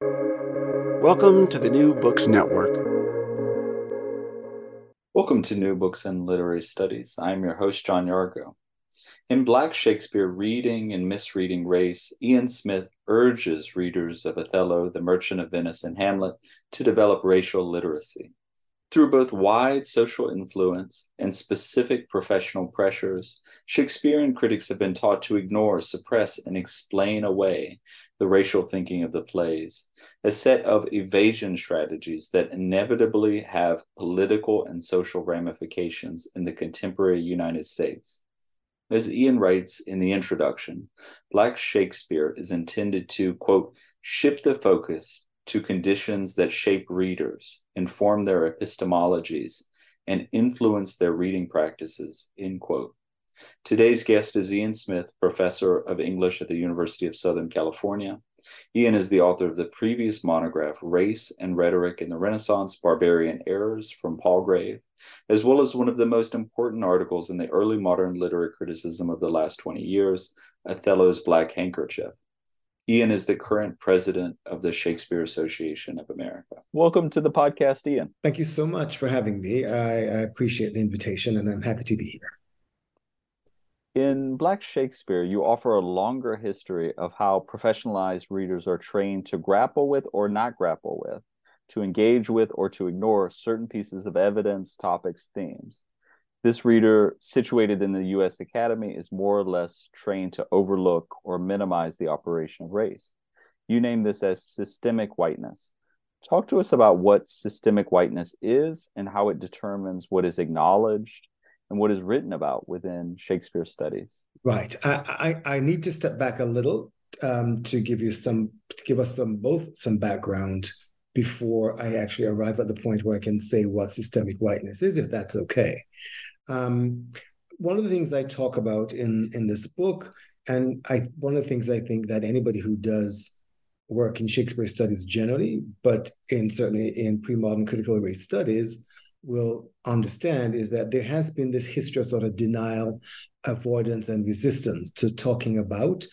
Welcome to the New Books Network. Welcome to New Books and Literary Studies. I'm your host, John Yargo. In Black Shakespeare Reading and Misreading Race, Ian Smith urges readers of Othello, The Merchant of Venice, and Hamlet to develop racial literacy. Through both wide social influence and specific professional pressures, Shakespearean critics have been taught to ignore, suppress, and explain away the racial thinking of the plays, a set of evasion strategies that inevitably have political and social ramifications in the contemporary United States. As Ian writes in the introduction, Black Shakespeare is intended to, quote, shift the focus to conditions that shape readers, inform their epistemologies, and influence their reading practices, end quote. Today's guest is Ian Smith, professor of English at the University of Southern California. Ian is the author of the previous monograph, Race and Rhetoric in the Renaissance Barbarian Errors from Palgrave, as well as one of the most important articles in the early modern literary criticism of the last 20 years, Othello's Black Handkerchief. Ian is the current president of the Shakespeare Association of America. Welcome to the podcast, Ian. Thank you so much for having me. I, I appreciate the invitation and I'm happy to be here. In Black Shakespeare, you offer a longer history of how professionalized readers are trained to grapple with or not grapple with, to engage with or to ignore certain pieces of evidence, topics, themes. This reader, situated in the US Academy, is more or less trained to overlook or minimize the operation of race. You name this as systemic whiteness. Talk to us about what systemic whiteness is and how it determines what is acknowledged and what is written about within Shakespeare studies. Right. I, I, I need to step back a little um, to give you some, to give us some both some background before I actually arrive at the point where I can say what systemic whiteness is, if that's okay. Um, one of the things I talk about in in this book, and I one of the things I think that anybody who does work in Shakespeare studies generally, but in certainly in pre-modern critical race studies, will understand is that there has been this history of sort of denial, avoidance, and resistance to talking about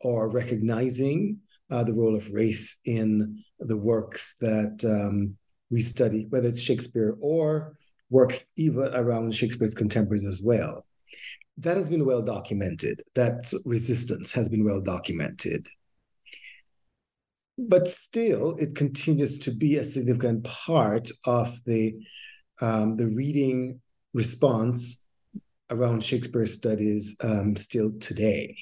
or recognizing uh, the role of race in the works that um, we study, whether it's Shakespeare or works even around Shakespeare's contemporaries as well. That has been well documented. That resistance has been well documented. But still, it continues to be a significant part of the, um, the reading response around Shakespeare studies um, still today.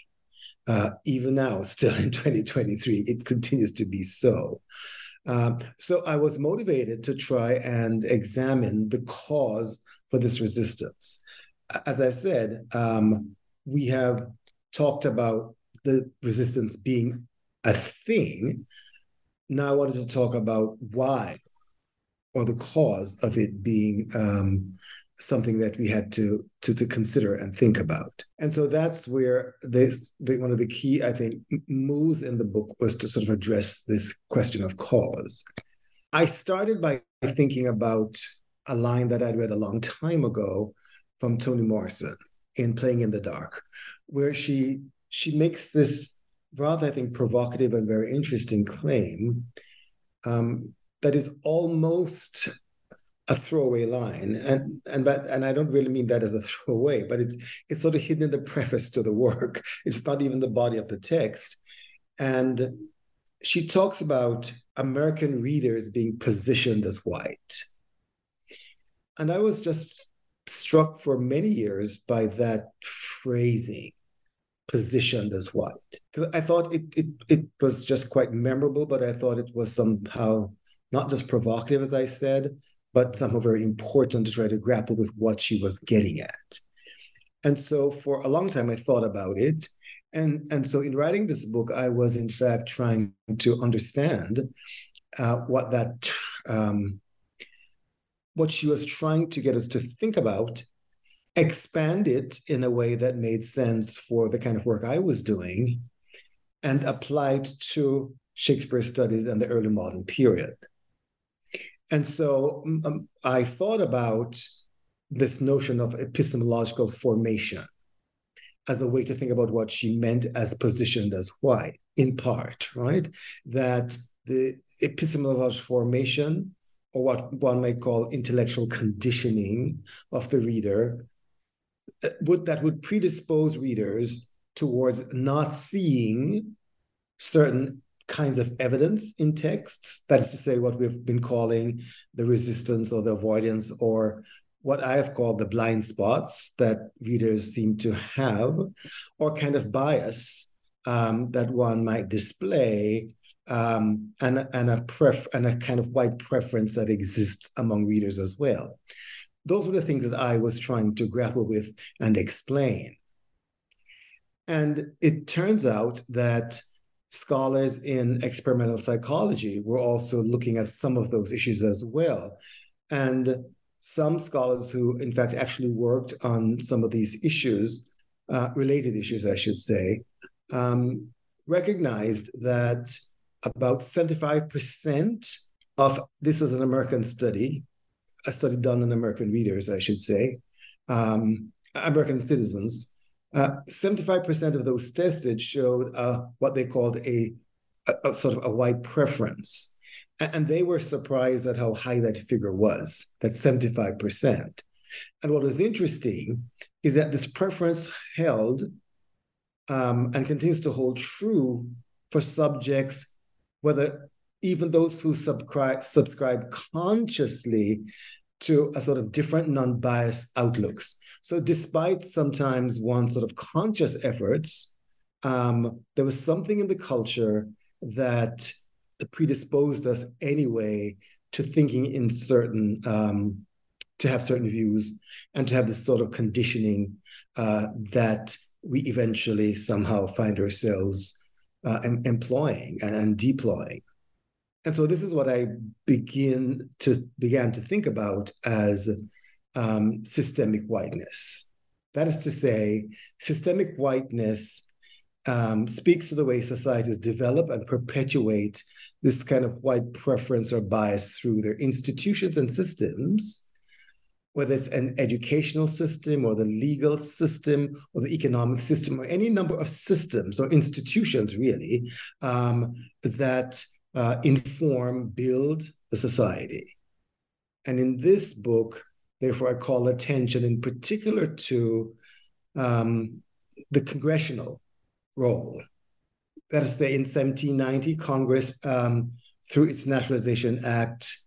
Uh, even now, still in 2023, it continues to be so. Um, so I was motivated to try and examine the cause for this resistance. As I said, um, we have talked about the resistance being a thing. Now I wanted to talk about why or the cause of it being um, something that we had to, to to consider and think about. And so that's where this the, one of the key, I think, moves in the book was to sort of address this question of cause. I started by thinking about a line that I'd read a long time ago from Toni Morrison in Playing in the Dark, where she she makes this rather, I think, provocative and very interesting claim um, that is almost a throwaway line and and but and i don't really mean that as a throwaway but it's it's sort of hidden in the preface to the work. It's not even the body of the text. And she talks about american readers being positioned as white. And i was just struck for many years by that phrasing positioned as white because i thought it, it it was just quite memorable but i thought it was somehow not just provocative as i said but somehow very important to try to grapple with what she was getting at. And so for a long time, I thought about it. And, and so in writing this book, I was in fact trying to understand uh, what that, um, what she was trying to get us to think about, expand it in a way that made sense for the kind of work I was doing, and applied to Shakespeare studies and the early modern period. And so um, um, I thought about this notion of epistemological formation as a way to think about what she meant as positioned as why, in part, right? That the epistemological formation, or what one might call intellectual conditioning of the reader, uh, would that would predispose readers towards not seeing certain kinds of evidence in texts. That is to say, what we've been calling the resistance or the avoidance, or what I have called the blind spots that readers seem to have, or kind of bias um, that one might display, um, and, and, a pref- and a kind of wide preference that exists among readers as well. Those were the things that I was trying to grapple with and explain. And it turns out that scholars in experimental psychology were also looking at some of those issues as well. And some scholars who, in fact, actually worked on some of these issues, uh, related issues, I should say, um, recognized that about 75% of this was an American study, a study done on American readers, I should say, um, American citizens, 75% of those tested showed uh, what they called a, a, a, sort of a white preference. And they were surprised at how high that figure was, that 75%. And what was interesting is that this preference held um, and continues to hold true for subjects, whether even those who subscribe, subscribe consciously to a sort of different non-biased outlooks. So despite sometimes one sort of conscious efforts, um, there was something in the culture that predisposed us anyway to thinking in certain um, to have certain views and to have this sort of conditioning uh, that we eventually somehow find ourselves uh, em- employing and, and deploying. And so this is what I begin to began to think about as um, systemic whiteness. That is to say, systemic whiteness um, speaks to the way societies develop and perpetuate this kind of white preference or bias through their institutions and systems, whether it's an educational system or the legal system or the economic system or any number of systems or institutions, really, um, that uh, inform, build the society. And in this book, therefore, I call attention in particular to um, the congressional role. That is to say, in 1790, Congress, um, through its Naturalization Act,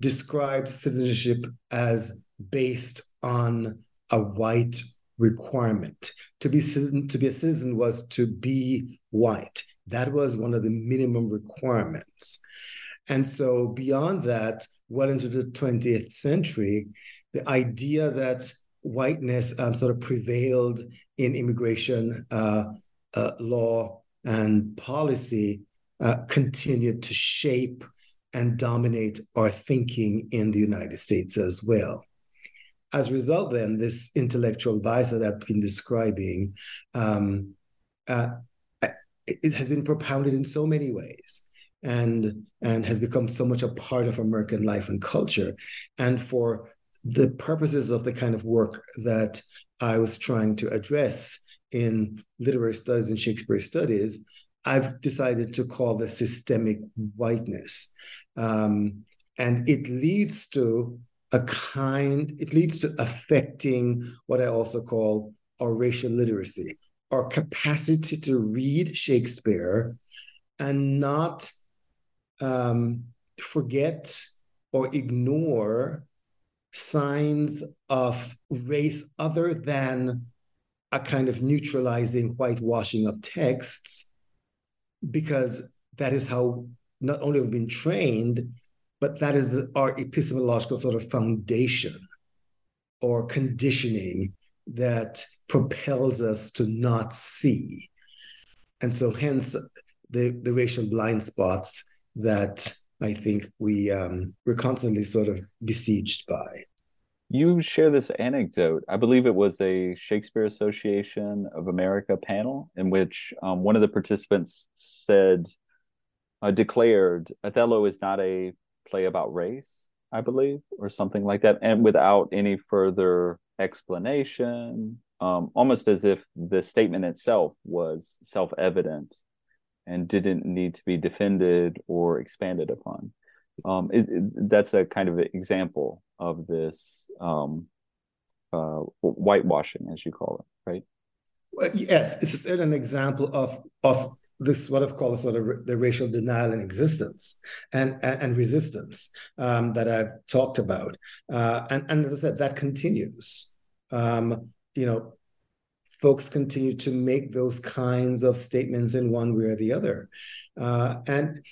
describes citizenship as based on a white requirement. To be to be a citizen was to be white. That was one of the minimum requirements. And so, beyond that, well into the 20th century, the idea that whiteness um, sort of prevailed in immigration uh, uh, law and policy uh, continued to shape and dominate our thinking in the United States as well. As a result, then, this intellectual bias that I've been describing um, uh, it has been propounded in so many ways and and has become so much a part of American life and culture. And for the purposes of the kind of work that I was trying to address in literary studies and Shakespeare studies, I've decided to call the systemic whiteness. Um, and it leads to a kind, it leads to affecting what I also call our racial literacy our capacity to read Shakespeare and not um, forget or ignore signs of race other than a kind of neutralizing whitewashing of texts, because that is how not only we've been trained, but that is the, our epistemological sort of foundation or conditioning that propels us to not see. And so, hence, the, the racial blind spots that I think we um, we're constantly sort of besieged by. You share this anecdote. I believe it was a Shakespeare Association of America panel in which um, one of the participants said, uh, declared, Othello is not a play about race, I believe, or something like that, and without any further explanation, um, almost as if the statement itself was self evident. and didn't need to be defended or expanded upon. Um, it, it, that's a kind of example of this um, uh, whitewashing, as you call it, right? Well, yes, it's an example of of this what I've called sort of the racial denial in existence and and, and resistance um, that I've talked about, uh, and and as I said, that continues. Um, you know, folks continue to make those kinds of statements in one way or the other, uh, and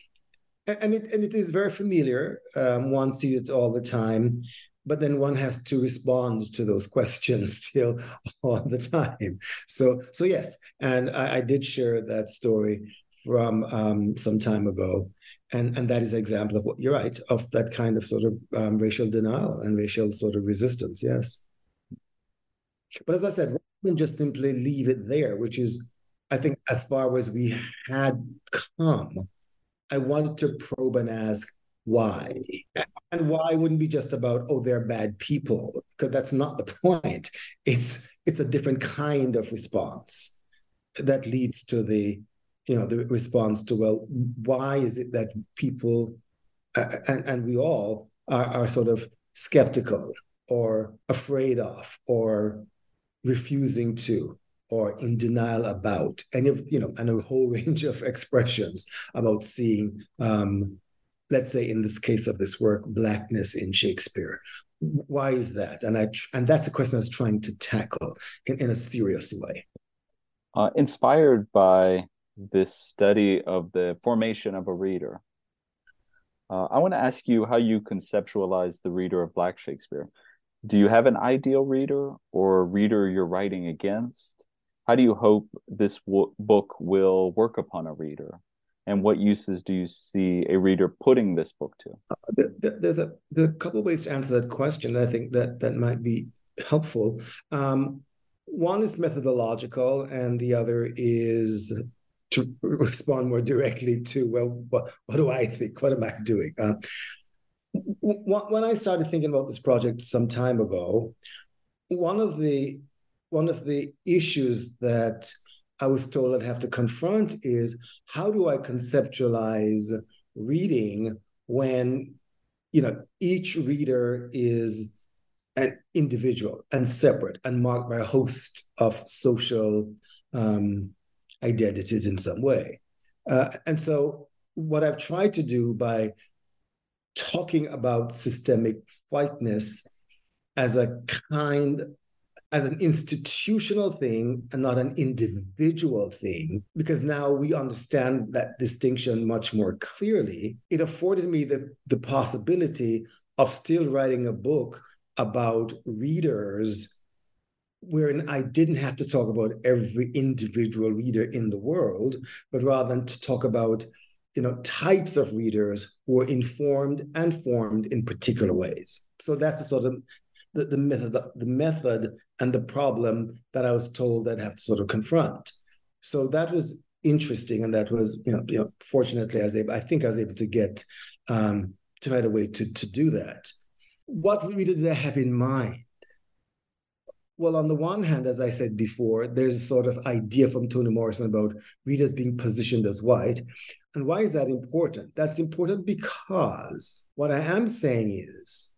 and it and it is very familiar. Um, one sees it all the time but then one has to respond to those questions still all the time. So, so yes, and I, I did share that story from um, some time ago, and and that is an example of what you're right of that kind of sort of um, racial denial and racial sort of resistance. Yes, but as I said, rather than just simply leave it there, which is, I think, as far as we had come, I wanted to probe and ask why. And why wouldn't be just about oh they're bad people because that's not the point. It's it's a different kind of response that leads to the you know the response to well why is it that people uh, and, and we all are, are sort of skeptical or afraid of or refusing to or in denial about any of you know and a whole range of expressions about seeing um, let's say in this case of this work, blackness in Shakespeare. Why is that? And I and that's a question I was trying to tackle in, in a serious way. Uh, inspired by this study of the formation of a reader, uh, I want to ask you how you conceptualize the reader of Black Shakespeare. Do you have an ideal reader or a reader you're writing against? How do you hope this w- book will work upon a reader? and what uses do you see a reader putting this book to? Uh, there's a, a couple ways to answer that question. I think that that might be helpful. Um, one is methodological, and the other is to respond more directly to well, what, what do I think? What am I doing? Uh, when I started thinking about this project some time ago, one of the one of the issues that I was told I'd have to confront is how do I conceptualize reading when you know each reader is an individual and separate and marked by a host of social um, identities in some way. Uh, and so, what I've tried to do by talking about systemic whiteness as a kind as an institutional thing and not an individual thing, because now we understand that distinction much more clearly, it afforded me the, the possibility of still writing a book about readers wherein I didn't have to talk about every individual reader in the world, but rather than to talk about you know types of readers who are informed and formed in particular ways. So that's the sort of the, the method the method and the problem that I was told I'd have to sort of confront. So that was interesting, and that was you know, you know fortunately I was able I think I was able to get um, to find a way to to do that. What really did I have in mind? Well, on the one hand, as I said before, there's a sort of idea from Toni Morrison about readers being positioned as white. And why is that important? That's important because what I am saying is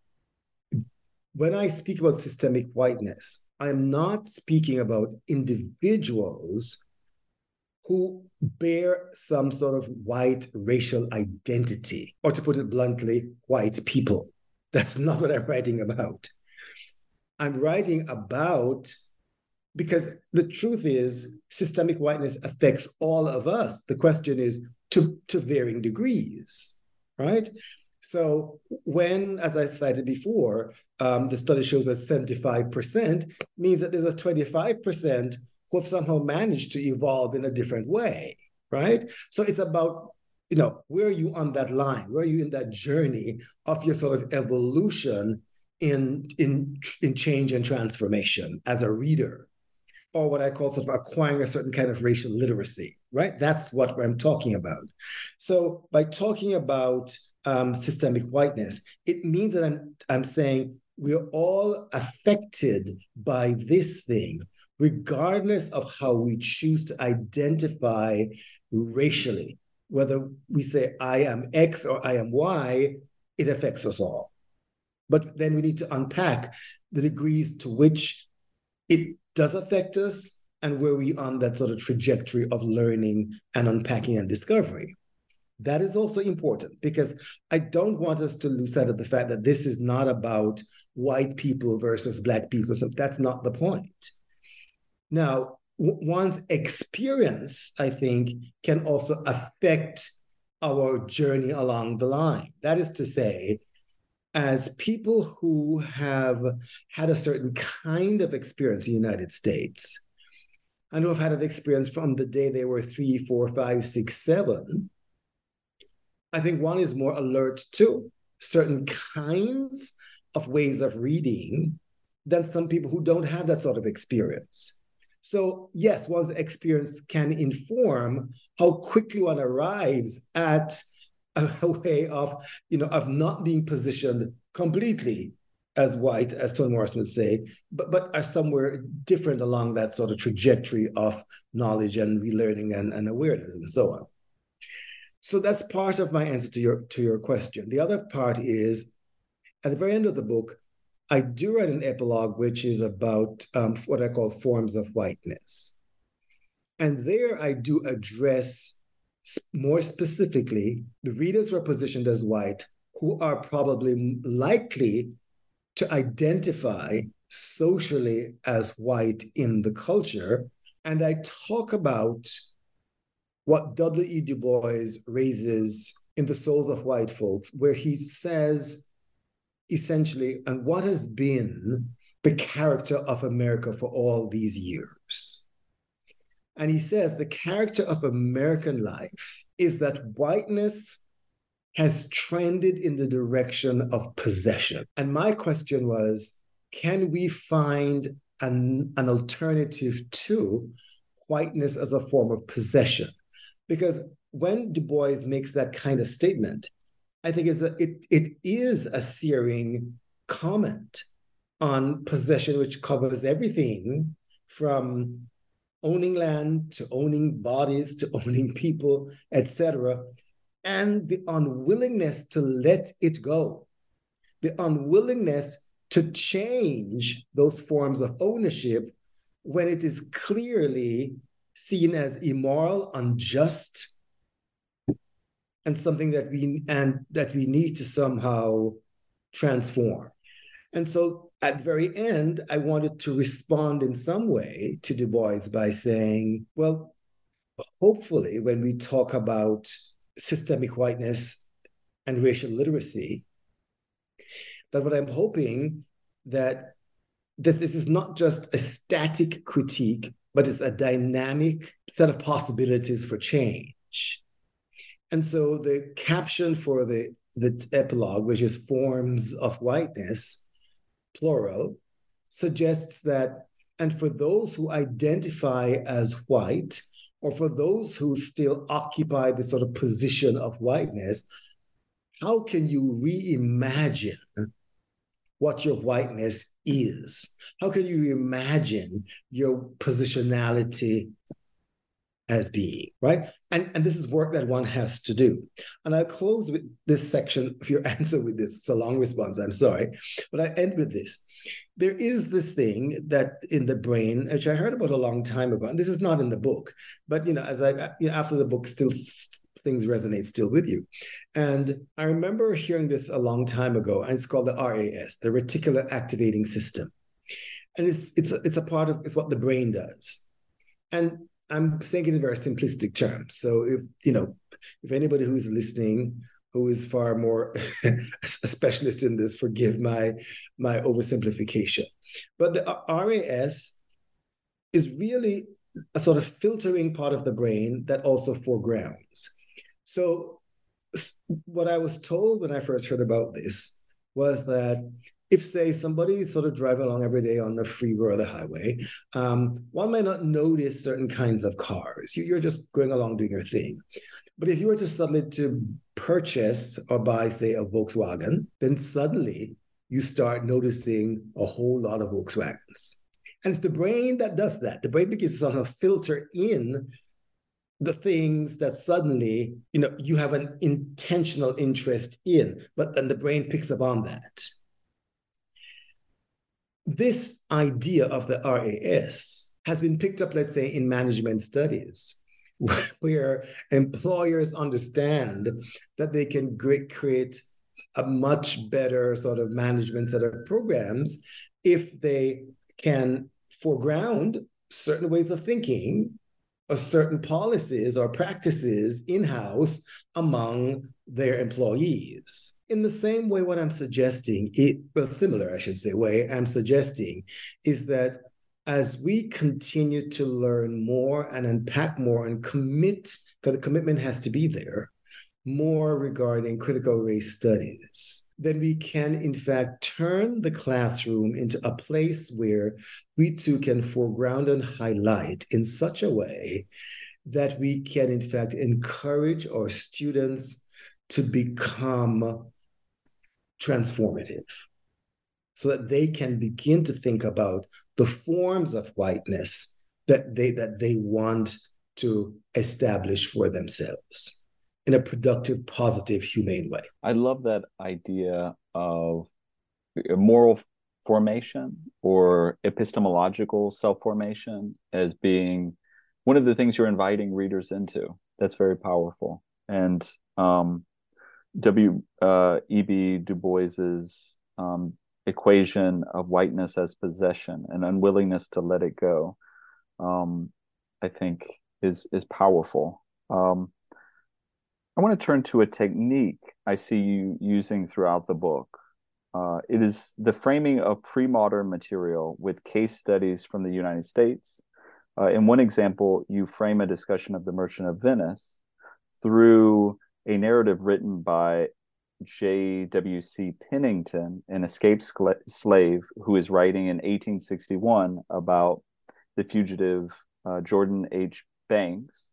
when I speak about systemic whiteness, I'm not speaking about individuals who bear some sort of white racial identity, or to put it bluntly, white people. That's not what I'm writing about. I'm writing about because the truth is systemic whiteness affects all of us. The question is to, to varying degrees, right? So when, as I cited before, um, the study shows that 75% means that there's a 25% who have somehow managed to evolve in a different way, right? So it's about, you know, where are you on that line? Where are you in that journey of your sort of evolution in in in change and transformation as a reader? Or what I call sort of acquiring a certain kind of racial literacy, right? That's what I'm talking about. So by talking about um, systemic whiteness. It means that I'm, I'm saying we're all affected by this thing, regardless of how we choose to identify racially, whether we say I am X or I am Y, it affects us all. But then we need to unpack the degrees to which it does affect us and where we are on that sort of trajectory of learning and unpacking and discovery. That is also important because I don't want us to lose sight of the fact that this is not about white people versus black people. So that's not the point. Now, one's experience, I think, can also affect our journey along the line. That is to say, as people who have had a certain kind of experience in the United States, and who have had an experience from the day they were three, four, five, six, seven, I think one is more alert to certain kinds of ways of reading than some people who don't have that sort of experience. So, yes, one's experience can inform how quickly one arrives at a way of, you know, of not being positioned completely as white, as Toni Morrison would say, but but are somewhere different along that sort of trajectory of knowledge and relearning and, and awareness and so on. So that's part of my answer to your to your question. The other part is at the very end of the book, I do write an epilogue which is about um, what I call forms of whiteness. And there I do address more specifically the readers were positioned as white who are probably likely to identify socially as white in the culture. And I talk about what W.E. Du Bois raises in The Souls of White Folks, where he says essentially, and what has been the character of America for all these years. And he says the character of American life is that whiteness has trended in the direction of possession. And my question was can we find an, an alternative to whiteness as a form of possession? Because when Du Bois makes that kind of statement, I think it's a, it, it is a searing comment on possession, which covers everything from owning land to owning bodies to owning people, etc and the unwillingness to let it go, the unwillingness to change those forms of ownership when it is clearly seen as immoral, unjust, and something that we and that we need to somehow transform. And so at the very end, I wanted to respond in some way to Du Bois by saying, well, hopefully, when we talk about systemic whiteness and racial literacy, that what I'm hoping that that this is not just a static critique, but it's a dynamic set of possibilities for change. And so the caption for the, the epilogue, which is forms of whiteness, plural, suggests that, and for those who identify as white, or for those who still occupy the sort of position of whiteness, how can you reimagine what your whiteness is? How can you imagine your positionality as being, right? And, and this is work that one has to do. And I'll close with this section of your answer with this. It's a long response, I'm sorry. But I end with this. There is this thing that in the brain, which I heard about a long time ago, and this is not in the book, but you know, as I uh, you know, after the book still things resonate still with you. And I remember hearing this a long time ago, and it's called the RAS, the reticular activating system. And it's it's it's a part of it's what the brain does. And I'm saying it in very simplistic terms. So if you know, if anybody who's listening who is far more a specialist in this, forgive my my oversimplification. But the RAS is really a sort of filtering part of the brain that also foregrounds. So what I was told when I first heard about this was that if say somebody sort of driving along every day on the freeway or the highway, um, one might not notice certain kinds of cars. You, are just going along doing your thing. But if you were to suddenly to purchase or buy, say, a Volkswagen, then suddenly you start noticing a whole lot of Volkswagens. And it's the brain that does that. The brain begins to of filter in the things that suddenly, you know, you have an intentional interest in, but then the brain picks up on that. This idea of the RAS has been picked up, let's say, in management studies, where employers understand that they can create a much better sort of management set of programs if they can foreground certain ways of thinking or certain policies or practices in-house among their employees. In the same way, what I'm suggesting, it well, similar, I should say, way I'm suggesting is that as we continue to learn more and unpack more and commit, because the commitment has to be there, more regarding critical race studies, then we can, in fact, turn the classroom into a place where we too can foreground and highlight in such a way that we can, in fact, encourage our students to become transformative so that they can begin to think about the forms of whiteness that they that they want to establish for themselves in a productive, positive, humane way. I love that idea of moral formation or epistemological self formation as being one of the things you're inviting readers into. That's very powerful. And um, W. Uh, E. B. Du Bois's um, equation of whiteness as possession and unwillingness to let it go, um, I think, is is powerful. Um, I want to turn to a technique I see you using throughout the book. Uh, it is the framing of pre modern material with case studies from the United States. Uh, in one example, you frame a discussion of the Merchant of Venice through a narrative written by J.W.C. Pennington, an escaped slave who is writing in 1861 about the fugitive uh, Jordan H. Banks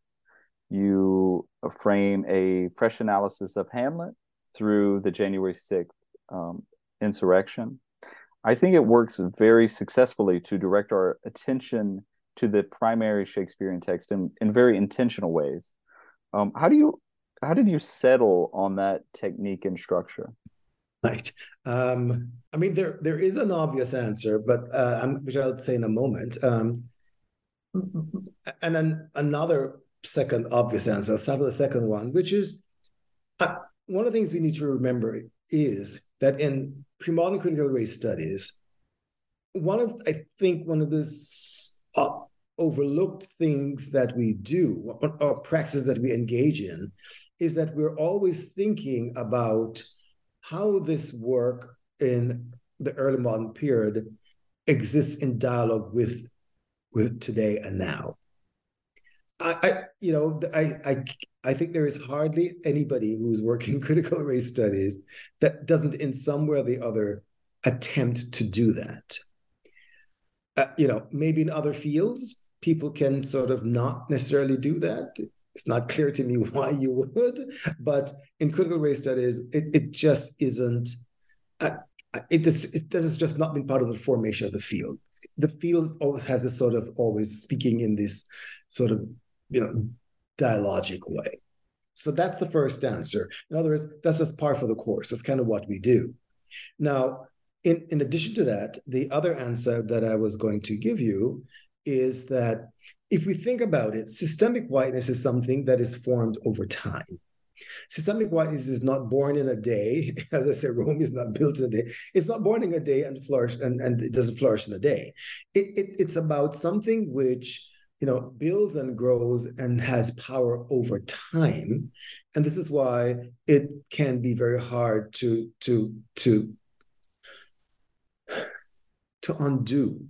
you frame a fresh analysis of Hamlet through the January 6th um, insurrection. I think it works very successfully to direct our attention to the primary Shakespearean text in, in very intentional ways. Um, how do you how did you settle on that technique and structure? Right. Um, I mean, there there is an obvious answer, but uh, which I'll say in a moment. Um, and then another second obvious answer. I'll start with the second one, which is uh, one of the things we need to remember is that in pre-modern critical race studies, one of I think one of the uh, overlooked things that we do or practices that we engage in is that we're always thinking about how this work in the early modern period exists in dialogue with with today and now I, I, you know, I, I, I think there is hardly anybody who's working critical race studies that doesn't, in some way or the other, attempt to do that. Uh, you know, maybe in other fields, people can sort of not necessarily do that. It's not clear to me why you would, but in critical race studies, it, it just isn't. Uh, it, is, it has just not been part of the formation of the field. The field always has a sort of always speaking in this sort of you know, dialogic way. So that's the first answer. In other words, that's just par for the course. That's kind of what we do. Now, in, in addition to that, the other answer that I was going to give you is that if we think about it, systemic whiteness is something that is formed over time. Systemic whiteness is not born in a day. As I said, Rome is not built in a day. It's not born in a day and flourish and, and it doesn't flourish in a day. It, it, it's about something which you know builds and grows and has power over time and this is why it can be very hard to to to to undo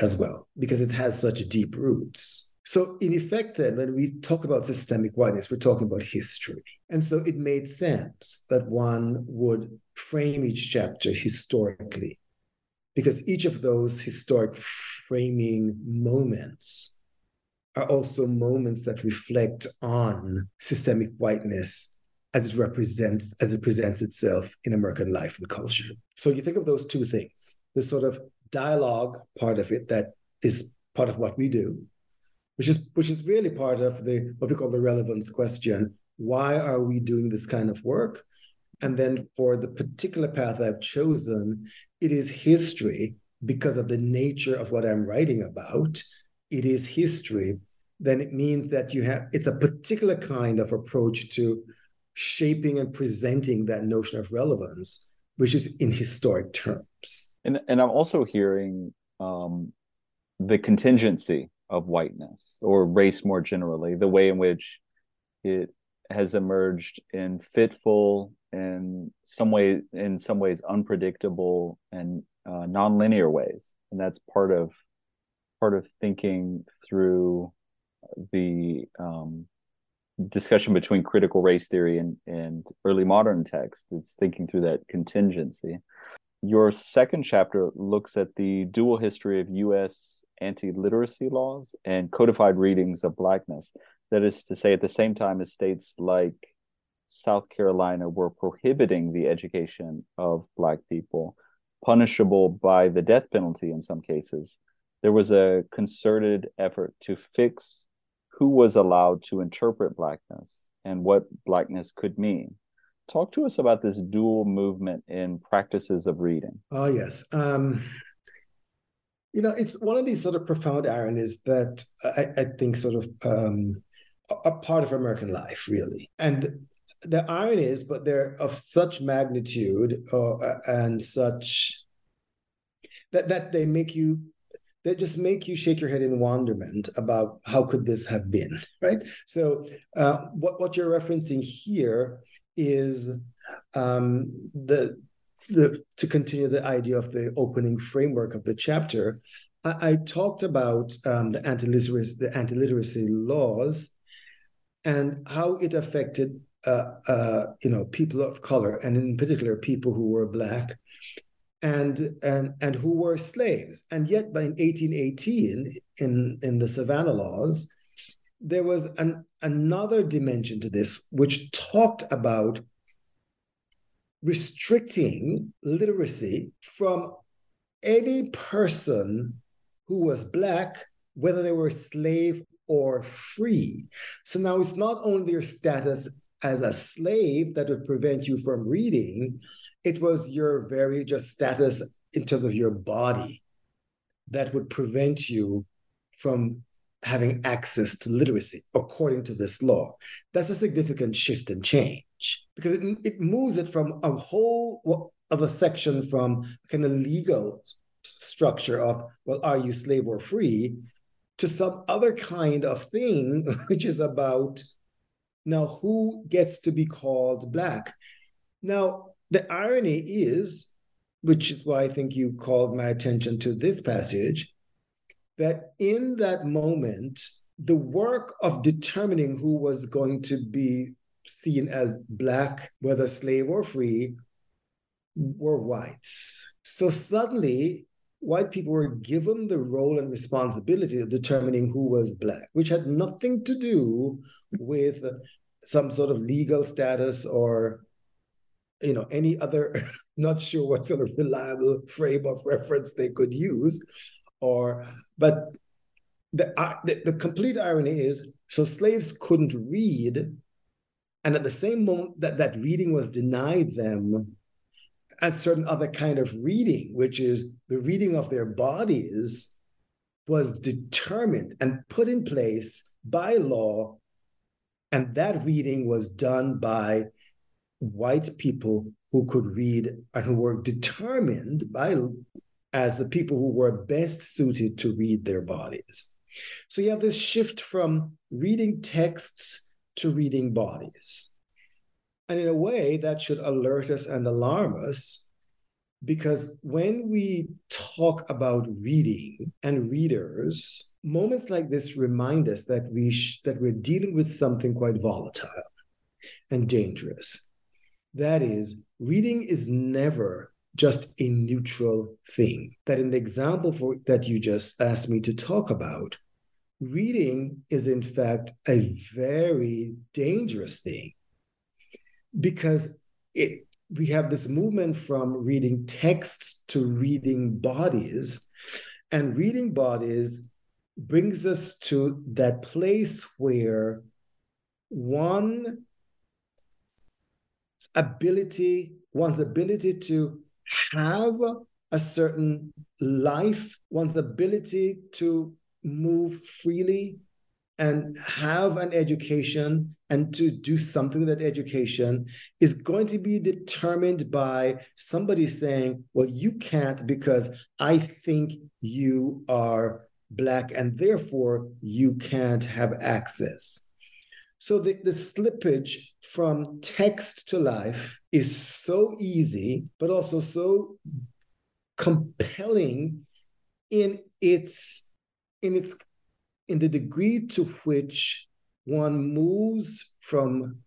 as well because it has such deep roots so in effect then when we talk about systemic whiteness we're talking about history and so it made sense that one would frame each chapter historically because each of those historic framing moments are also moments that reflect on systemic whiteness as it represents as it presents itself in American life and culture. So you think of those two things, the sort of dialogue part of it that is part of what we do, which is which is really part of the what we call the relevance question. Why are we doing this kind of work? And then for the particular path I've chosen, it is history because of the nature of what I'm writing about. It is history. Then it means that you have it's a particular kind of approach to shaping and presenting that notion of relevance, which is in historic terms. And and I'm also hearing um, the contingency of whiteness or race more generally, the way in which it has emerged in fitful and some way in some ways unpredictable and uh, nonlinear ways, and that's part of part of thinking through the um, discussion between critical race theory and, and early modern text. It's thinking through that contingency. Your second chapter looks at the dual history of U.S. anti literacy laws and codified readings of Blackness. That is to say, at the same time as states like South Carolina were prohibiting the education of Black people, punishable by the death penalty in some cases, there was a concerted effort to fix who was allowed to interpret Blackness and what Blackness could mean. Talk to us about this dual movement in practices of reading. Oh, yes. Um, you know, it's one of these sort of profound ironies that I, I think sort of um, a part of American life, really. And the irony is, but they're of such magnitude uh, and such that that they make you that just make you shake your head in wonderment about how could this have been right so uh, what, what you're referencing here is um, the the to continue the idea of the opening framework of the chapter i, I talked about um, the anti-literacy the anti-literacy laws and how it affected uh, uh, you know people of color and in particular people who were black and and and who were slaves. And yet by 1818 in in the savannah laws there was an another dimension to this which talked about restricting literacy from any person who was black whether they were slave or free. So now it's not only your status as a slave that would prevent you from reading, it was your very just status in terms of your body that would prevent you from having access to literacy according to this law. That's a significant shift and change because it, it moves it from a whole other section from kind of legal structure of, well, are you slave or free, to some other kind of thing, which is about now, who gets to be called Black? Now, the irony is, which is why I think you called my attention to this passage, that in that moment, the work of determining who was going to be seen as Black, whether slave or free, were whites. So suddenly, white people were given the role and responsibility of determining who was black, which had nothing to do with some sort of legal status or you know any other not sure what sort of reliable frame of reference they could use or but the, uh, the, the complete irony is so slaves couldn't read and at the same moment that that reading was denied them a certain other kind of reading, which is the reading of their bodies, was determined and put in place by law. And that reading was done by white people who could read and who were determined by as the people who were best suited to read their bodies. So you have this shift from reading texts to reading bodies. And in a way, that should alert us and alarm us because when we talk about reading and readers, moments like this remind us that we sh- that we're dealing with something quite volatile and dangerous. That is, reading is never just a neutral thing. That in the example for, that you just asked me to talk about, reading is in fact a very dangerous thing because it we have this movement from reading texts to reading bodies And reading bodies brings us to that place where one ability, one's ability to have a certain life, one's ability to move freely and have an education and to do something with that education is going to be determined by somebody saying, well, you can't because I think you are Black and therefore you can't have access. So the, the slippage from text to life is so easy, but also so compelling in its in its in the degree to which one moves from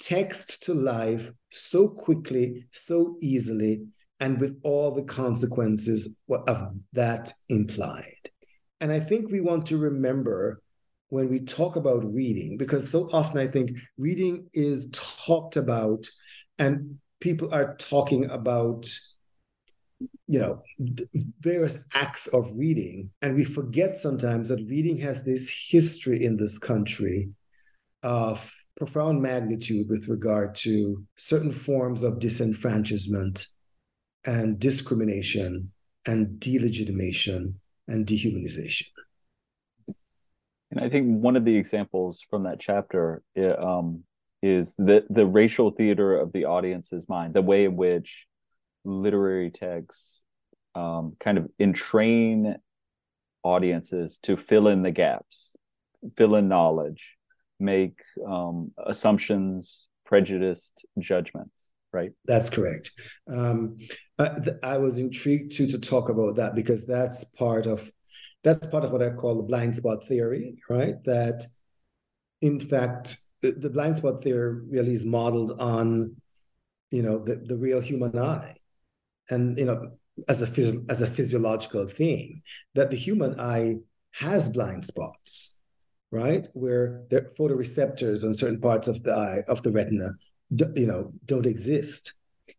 text to life so quickly, so easily, and with all the consequences of that implied. And I think we want to remember when we talk about reading, because so often I think reading is talked about and people are talking about you know various acts of reading. And we forget sometimes that reading has this history in this country of profound magnitude with regard to certain forms of disenfranchisement and discrimination and delegitimation and dehumanization and i think one of the examples from that chapter um, is the the racial theater of the audience's mind the way in which literary texts um, kind of entrain audiences to fill in the gaps, fill in knowledge, make um, assumptions, prejudiced judgments. Right. That's correct. Um, I, I was intrigued to to talk about that because that's part of that's part of what I call the blind spot theory. Right. That in fact the, the blind spot theory really is modeled on you know the, the real human eye and you know as a phys- as a physiological thing that the human eye has blind spots right where the photoreceptors on certain parts of the eye of the retina you know don't exist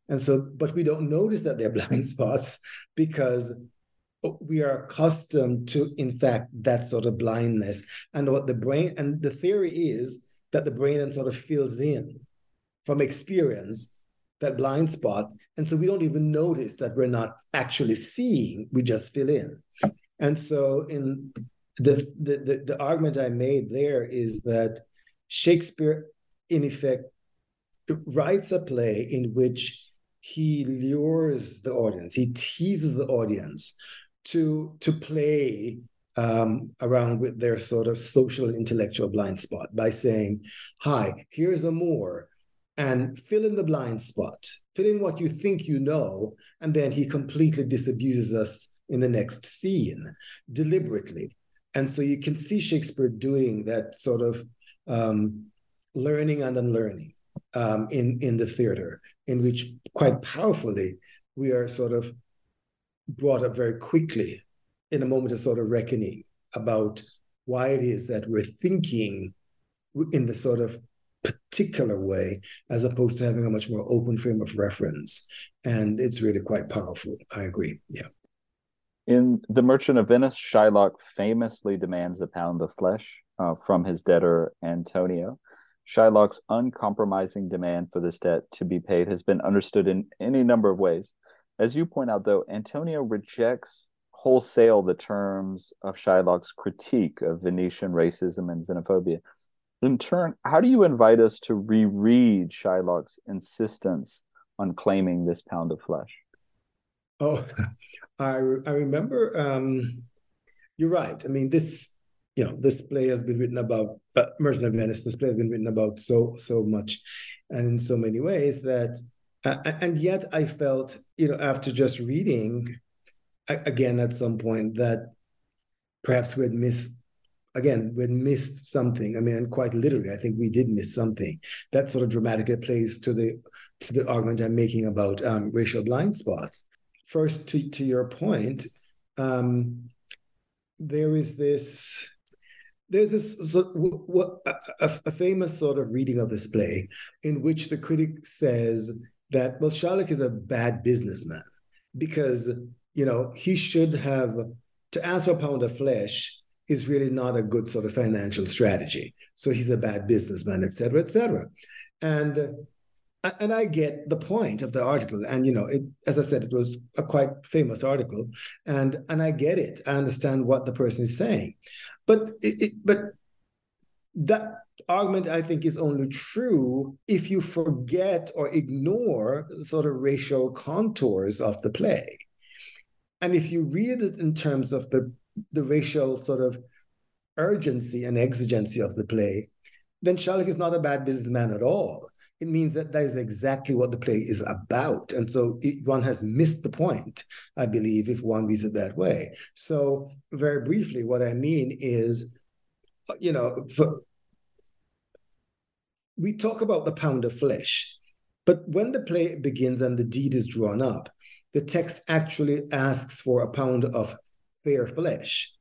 and so but we don't notice that they're blind spots because we are accustomed to in fact that sort of blindness and what the brain and the theory is that the brain then sort of fills in from experience that blind spot. And so we don't even notice that we're not actually seeing, we just fill in. And so in the, the, the, the argument I made there is that Shakespeare, in effect, writes a play in which he lures the audience, he teases the audience to, to play um, around with their sort of social intellectual blind spot by saying, Hi, here's a more." and fill in the blind spot, fill in what you think you know, and then he completely disabuses us in the next scene deliberately. And so you can see Shakespeare doing that sort of um, learning and unlearning um, in, in the theater, in which quite powerfully we are sort of brought up very quickly in a moment of sort of reckoning about why it is that we're thinking in the sort of particular way as opposed to having a much more open frame of reference. And it's really quite powerful. I agree. Yeah. In the merchant of venice shylock famously demands a pound of flesh uh, from his debtor antonio. Shylock's uncompromising demand for this debt to be paid has been understood in any number of ways as you point out though antonio rejects wholesale the terms of shylock's critique of venetian racism and xenophobia in turn, how do you invite us to reread Shylock's insistence on claiming this pound of flesh? Oh, I I remember. Um, you're right. I mean, this you know this play has been written about uh, Merchant of Venice. This play has been written about so so much, and in so many ways that, uh, and yet I felt you know after just reading, again at some point that perhaps we had missed again, we had missed something. I mean, quite literally, I think we did miss something. That sort of dramatically plays to the to the argument I'm making about um, racial blind spots. First, to to your point, um, there is this. There's this a, a famous sort of reading of this play in which the critic says that well, Shylock is a bad businessman because you know he should have to ask for a pound of flesh is really not a good sort of financial strategy. So he's a bad businessman, et cetera, et cetera. And and I get the point of the article. And you know, it, as I said, it was a quite famous article, and and I get it. I understand what the person is saying, but it, it, but that argument I think is only true if you forget or ignore sort of racial contours of the play. And if you read it in terms of the the racial sort of urgency and exigency of the play, then Shylock is not a bad businessman at all. It means that that is exactly what the play is about. And so it, one has missed the point, I believe, if one reads it that way. So, very briefly, what I mean is, you know, for, we talk about the pound of flesh, but when the play begins and the deed is drawn up, the text actually asks for a pound of fair flesh.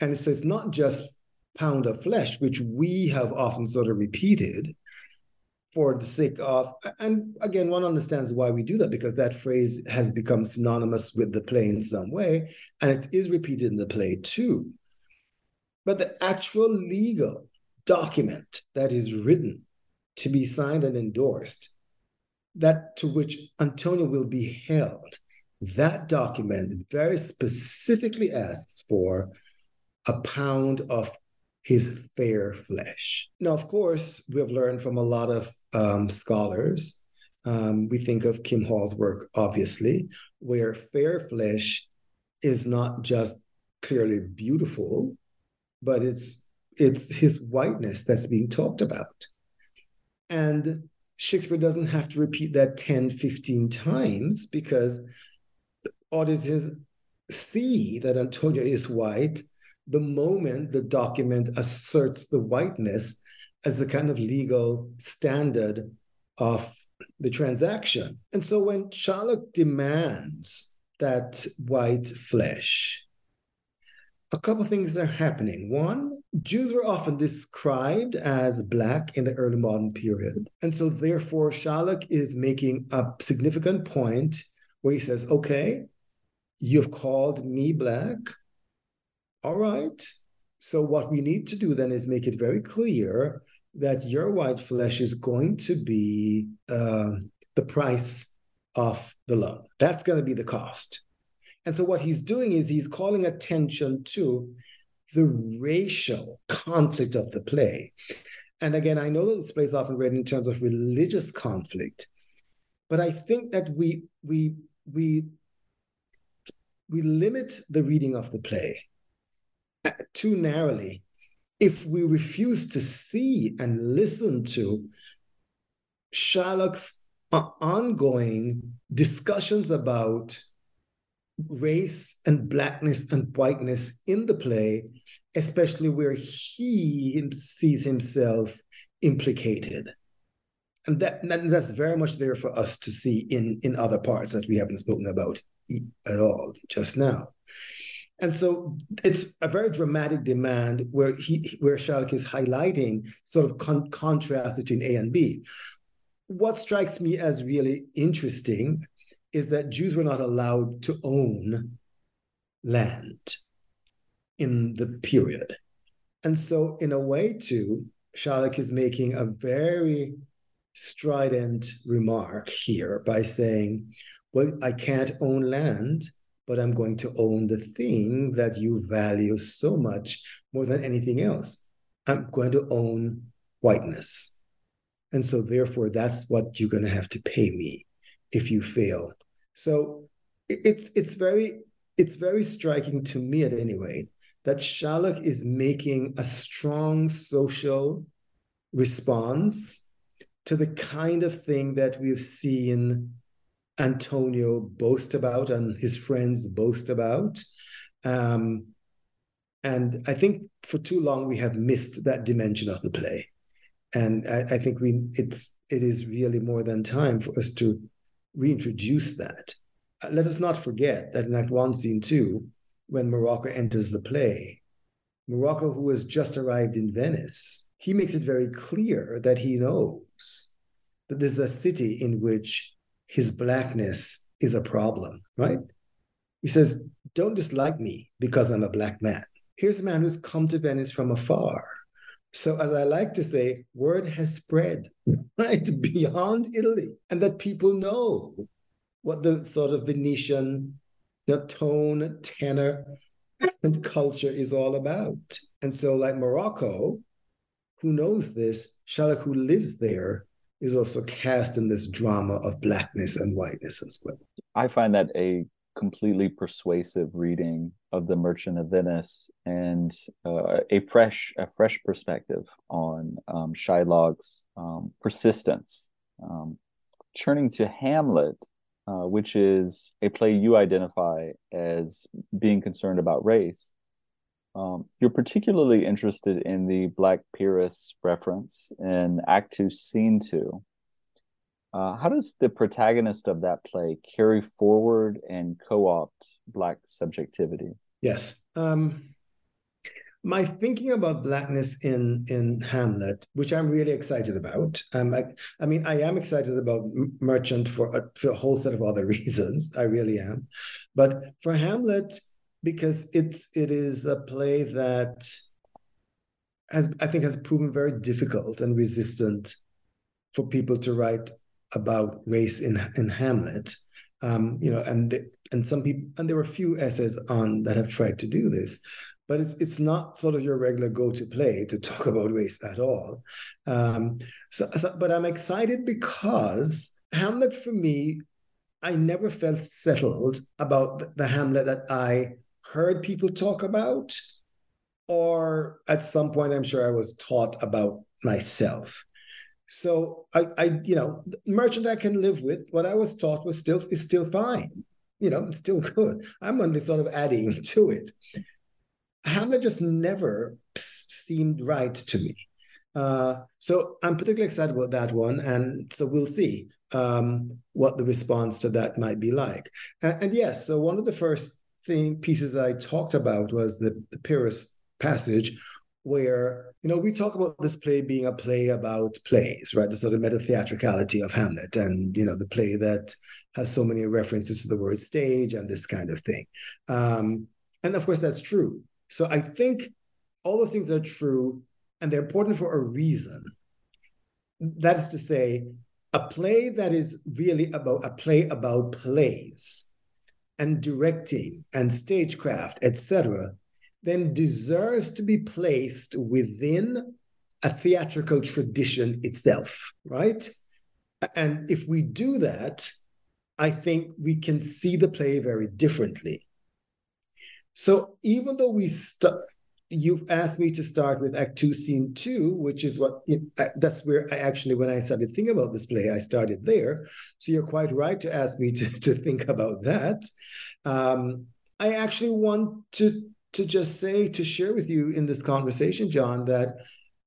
And so it's not just pound of flesh, which we have often sort of repeated for the sake of, and again, one understands why we do that because that phrase has become synonymous with the play in some way, and it is repeated in the play too. But the actual legal document that is written to be signed and endorsed, that to which Antonio will be held, that document very specifically asks for a pound of his fair flesh. Now, of course, we have learned from a lot of um, scholars. Um, we think of Kim Hall's work, obviously, where fair flesh is not just clearly beautiful, but it's it's his whiteness that's being talked about. And Shakespeare doesn't have to repeat that 10, 15 times because audiences see that Antonio is white the moment the document asserts the whiteness as a kind of legal standard of the transaction. And so when Shylock demands that white flesh, a couple things are happening. One, Jews were often described as Black in the early modern period. And so, therefore, Shylock is making a significant point where he says, okay, you've called me Black. All right. So, what we need to do then is make it very clear that your white flesh is going to be uh, the price of the loan. That's going to be the cost. And so what he's doing is he's calling attention to the racial conflict of the play. And again, I know that this play is often read in terms of religious conflict, but I think that we we we we limit the reading of the play uh, too narrowly if we refuse to see and listen to Shylock's uh, ongoing discussions about race and blackness and whiteness in the play, especially where he sees himself implicated. And that, that's very much there for us to see in, in other parts that we haven't spoken about at all just now. And so it's a very dramatic demand where he where Shylock is highlighting sort of con- contrast between A and B. What strikes me as really interesting is that Jews were not allowed to own land in the period. And so, in a way, too, Shylock is making a very strident remark here by saying, Well, I can't own land, but I'm going to own the thing that you value so much more than anything else. I'm going to own whiteness. And so, therefore, that's what you're going to have to pay me if you fail so it's it's very it's very striking to me at any rate that Shylock is making a strong social response to the kind of thing that we've seen Antonio boast about and his friends boast about. Um, and I think for too long we have missed that dimension of the play. And I, I think we it's it is really more than time for us to reintroduce that. Uh, let us not forget that in Act One, Scene Two, when Morocco enters the play, Morocco, who has just arrived in Venice, he makes it very clear that he knows that this is a city in which his blackness is a problem, right? He says, Don't dislike me because I'm a black man. Here's a man who's come to Venice from afar. So, as I like to say, word has spread right beyond Italy, and that people know what the sort of Venetian the tone, tenor, and culture is all about. And so, like Morocco, who knows this, Shylock, who lives there, is also cast in this drama of blackness and whiteness as well. I find that a completely persuasive reading of the Merchant of Venice and uh, a fresh a fresh perspective on um, Shylock's um, persistence. Um, turning to Hamlet, uh, which is a play you identify as being concerned about race. Um, you're particularly interested in the Black Pyrrhus reference in Act Two, Scene Two. Uh, how does the protagonist of that play carry forward and co-opt Black subjectivities? Yes. Um, my thinking about blackness in in Hamlet, which I'm really excited about. Um, I, I mean, I am excited about Merchant for a, for a whole set of other reasons. I really am, but for Hamlet, because it's it is a play that has I think has proven very difficult and resistant for people to write about race in in Hamlet. Um, you know, and the, and some people and there were a few essays on that have tried to do this, but it's it's not sort of your regular go-to play to talk about race at all. Um, so, so, but I'm excited because Hamlet for me, I never felt settled about the, the Hamlet that I heard people talk about, or at some point I'm sure I was taught about myself. So I, I, you know, merchant I can live with. What I was taught was still is still fine. You know, still good. I'm only sort of adding to it. Hamlet just never seemed right to me. Uh, so I'm particularly excited about that one, and so we'll see um, what the response to that might be like. And, and, yes, so one of the first thing pieces I talked about was the, the Pyrrhus passage, where you know we talk about this play being a play about plays, right? The sort of meta theatricality of Hamlet, and you know the play that has so many references to the word stage and this kind of thing. Um, and of course, that's true. So I think all those things are true and they're important for a reason. That is to say, a play that is really about a play about plays and directing and stagecraft, etc., then deserves to be placed within a theatrical tradition itself, right? And if we do that, I think we can see the play very differently. So even though we start, you've asked me to start with Act Two, Scene Two, which is what that's where I actually, when I started thinking about this play, I started there. So you're quite right to ask me to, to think about that. Um, I actually want to to just say to share with you in this conversation, John, that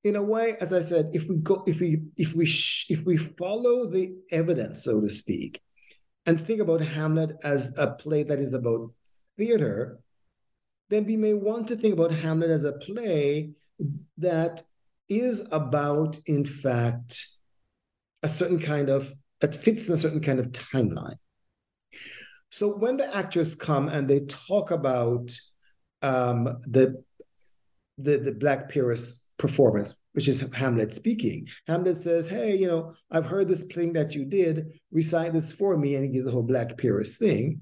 in a way, as I said, if we go, if we if we if we follow the evidence, so to speak, and think about Hamlet as a play that is about theater then we may want to think about Hamlet as a play that is about, in fact, a certain kind of, that fits in a certain kind of timeline. So when the actors come and they talk about um, the, the, the Black Pyrrhus performance, which is Hamlet speaking. Hamlet says, Hey, you know, I've heard this thing that you did, recite this for me, and he gives the whole Black Pyrrhus thing.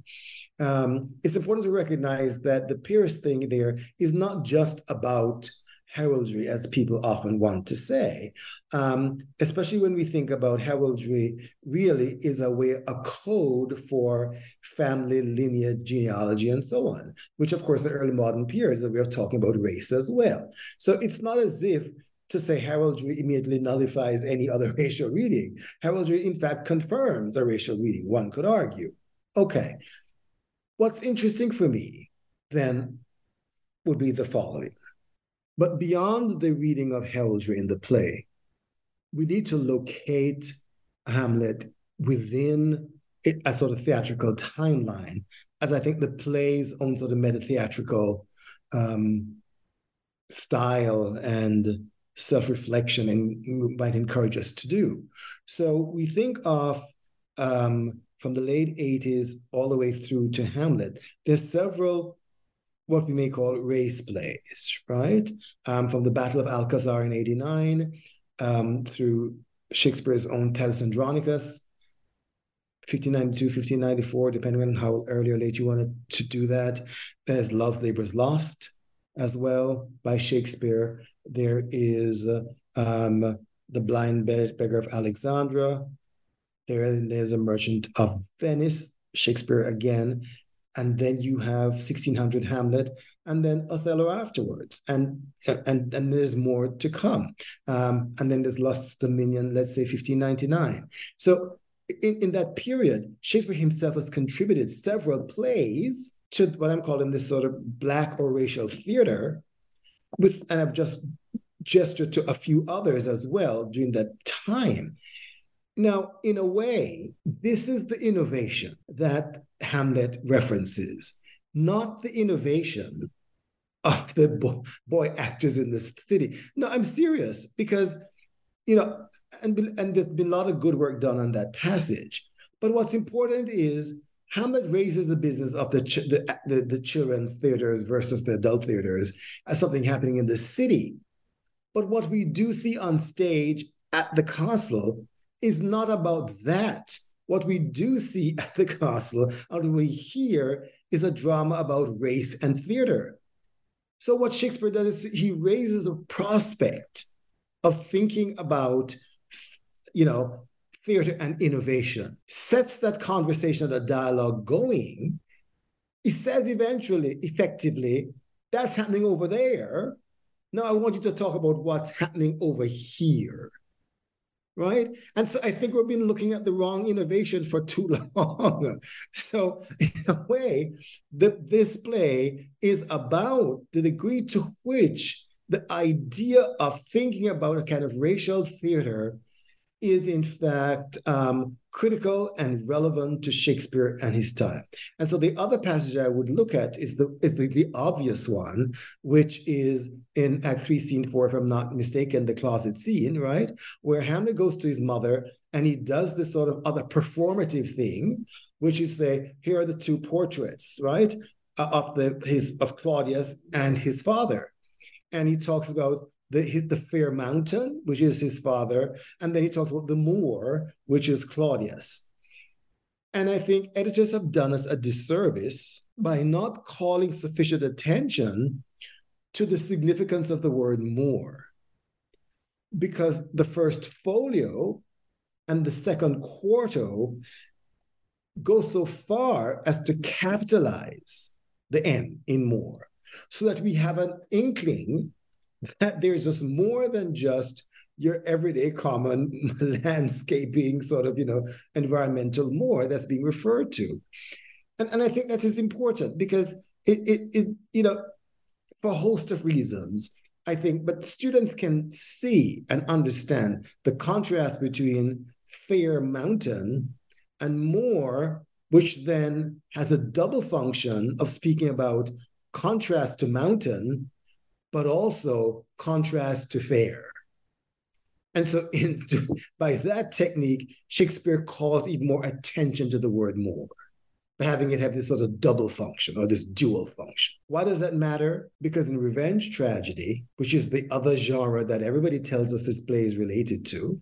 Um, it's important to recognize that the Pyrrhus thing there is not just about heraldry, as people often want to say, um, especially when we think about heraldry really is a way, a code for family, lineage, genealogy, and so on, which of course in the early modern periods that we are talking about race as well. So it's not as if to say heraldry immediately nullifies any other racial reading. Heraldry, in fact, confirms a racial reading, one could argue. Okay, What's interesting for me then would be the following. But beyond the reading of heraldry in the play, we need to locate Hamlet within a sort of theatrical timeline, as I think the play's own sort of meta theatrical um, style and self reflection and might encourage us to do. So we think of um, from the late 80s all the way through to Hamlet, there's several what we may call race plays, right? Um, from the Battle of Alcazar in 89 um, through Shakespeare's own Titus Andronicus, 1592, 1594, depending on how early or late you wanted to do that. There's Love's Labour's Lost as well by Shakespeare. There is uh, um, The Blind Beggar of Alexandria. There, there's A Merchant of Venice, Shakespeare again and then you have 1600 Hamlet, and then Othello afterwards, and and and there's more to come, um, and then there's Lust's Dominion, let's say 1599. So in, in that period, Shakespeare himself has contributed several plays to what I'm calling this sort of black or racial theater, with and I've just gestured to a few others as well during that time. Now, in a way, this is the innovation that Hamlet references, not the innovation of the boy, boy actors in the city. No, I'm serious because, you know, and, and there's been a lot of good work done on that passage. But what's important is Hamlet raises the business of the, ch- the, the, the children's theaters versus the adult theaters as something happening in the city. But what we do see on stage at the castle is not about that. What we do see at the castle, and we hear, is a drama about race and theater. So, what Shakespeare does is he raises a prospect of thinking about, you know, theater and innovation, sets that conversation, that dialogue going. He says eventually, effectively, that's happening over there. Now I want you to talk about what's happening over here right? And so I think we've been looking at the wrong innovation for too long. so in a way, the, this play is about the degree to which the idea of thinking about a kind of racial theater is in fact um, critical and relevant to Shakespeare and his time. And so the other passage I would look at is the is the, the obvious one, which is in Act 3, Scene 4, if I'm not mistaken, the closet scene, right? Where Hamlet goes to his mother and he does this sort of other performative thing, which is say, here are the two portraits, right? Uh, of the his of Claudius and his father. And he talks about the, the fair mountain, which is his father, and then he talks about the moor, which is Claudius. And I think editors have done us a disservice by not calling sufficient attention to the significance of the word moor. Because the first folio and the second quarto go so far as to capitalize the M in moor, so that we have an inkling that there's just more than just your everyday common landscaping sort of you know environmental moor that's being referred to. And, and i think that is important because it, it, it you know for a host of reasons i think but students can see and understand the contrast between fair mountain and moor which then has a double function of speaking about contrast to mountain but also contrast to fair. And so, in, by that technique, Shakespeare calls even more attention to the word moor, by having it have this sort of double function or this dual function. Why does that matter? Because in revenge tragedy, which is the other genre that everybody tells us this play is related to,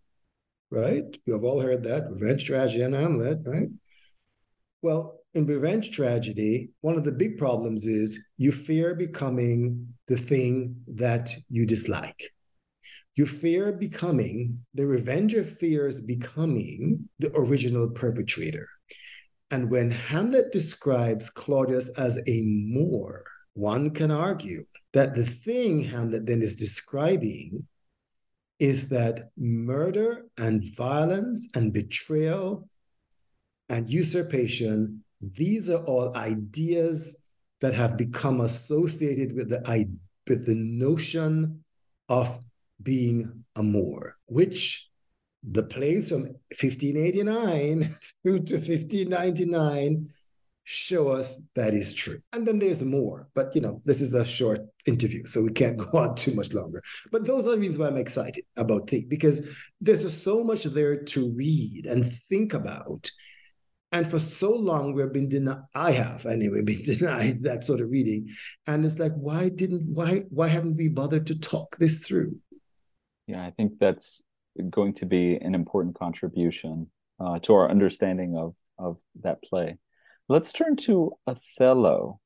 right? We have all heard that revenge tragedy and Hamlet, right? Well, in revenge tragedy, one of the big problems is you fear becoming the thing that you dislike. You fear becoming, the revenger fears becoming the original perpetrator. And when Hamlet describes Claudius as a Moor, one can argue that the thing Hamlet then is describing is that murder and violence and betrayal and usurpation these are all ideas that have become associated with the, with the notion of being a Moor, which the plays from 1589 through to 1599 show us that is true. And then there's more, but you know, this is a short interview, so we can't go on too much longer. But those are the reasons why I'm excited about things because there's just so much there to read and think about And for so long, we've been denied, I have anyway, been denied that sort of reading. And it's like, why didn't, why, why haven't we bothered to talk this through? Yeah, I think that's going to be an important contribution uh, to our understanding of, of that play. Let's turn to Othello.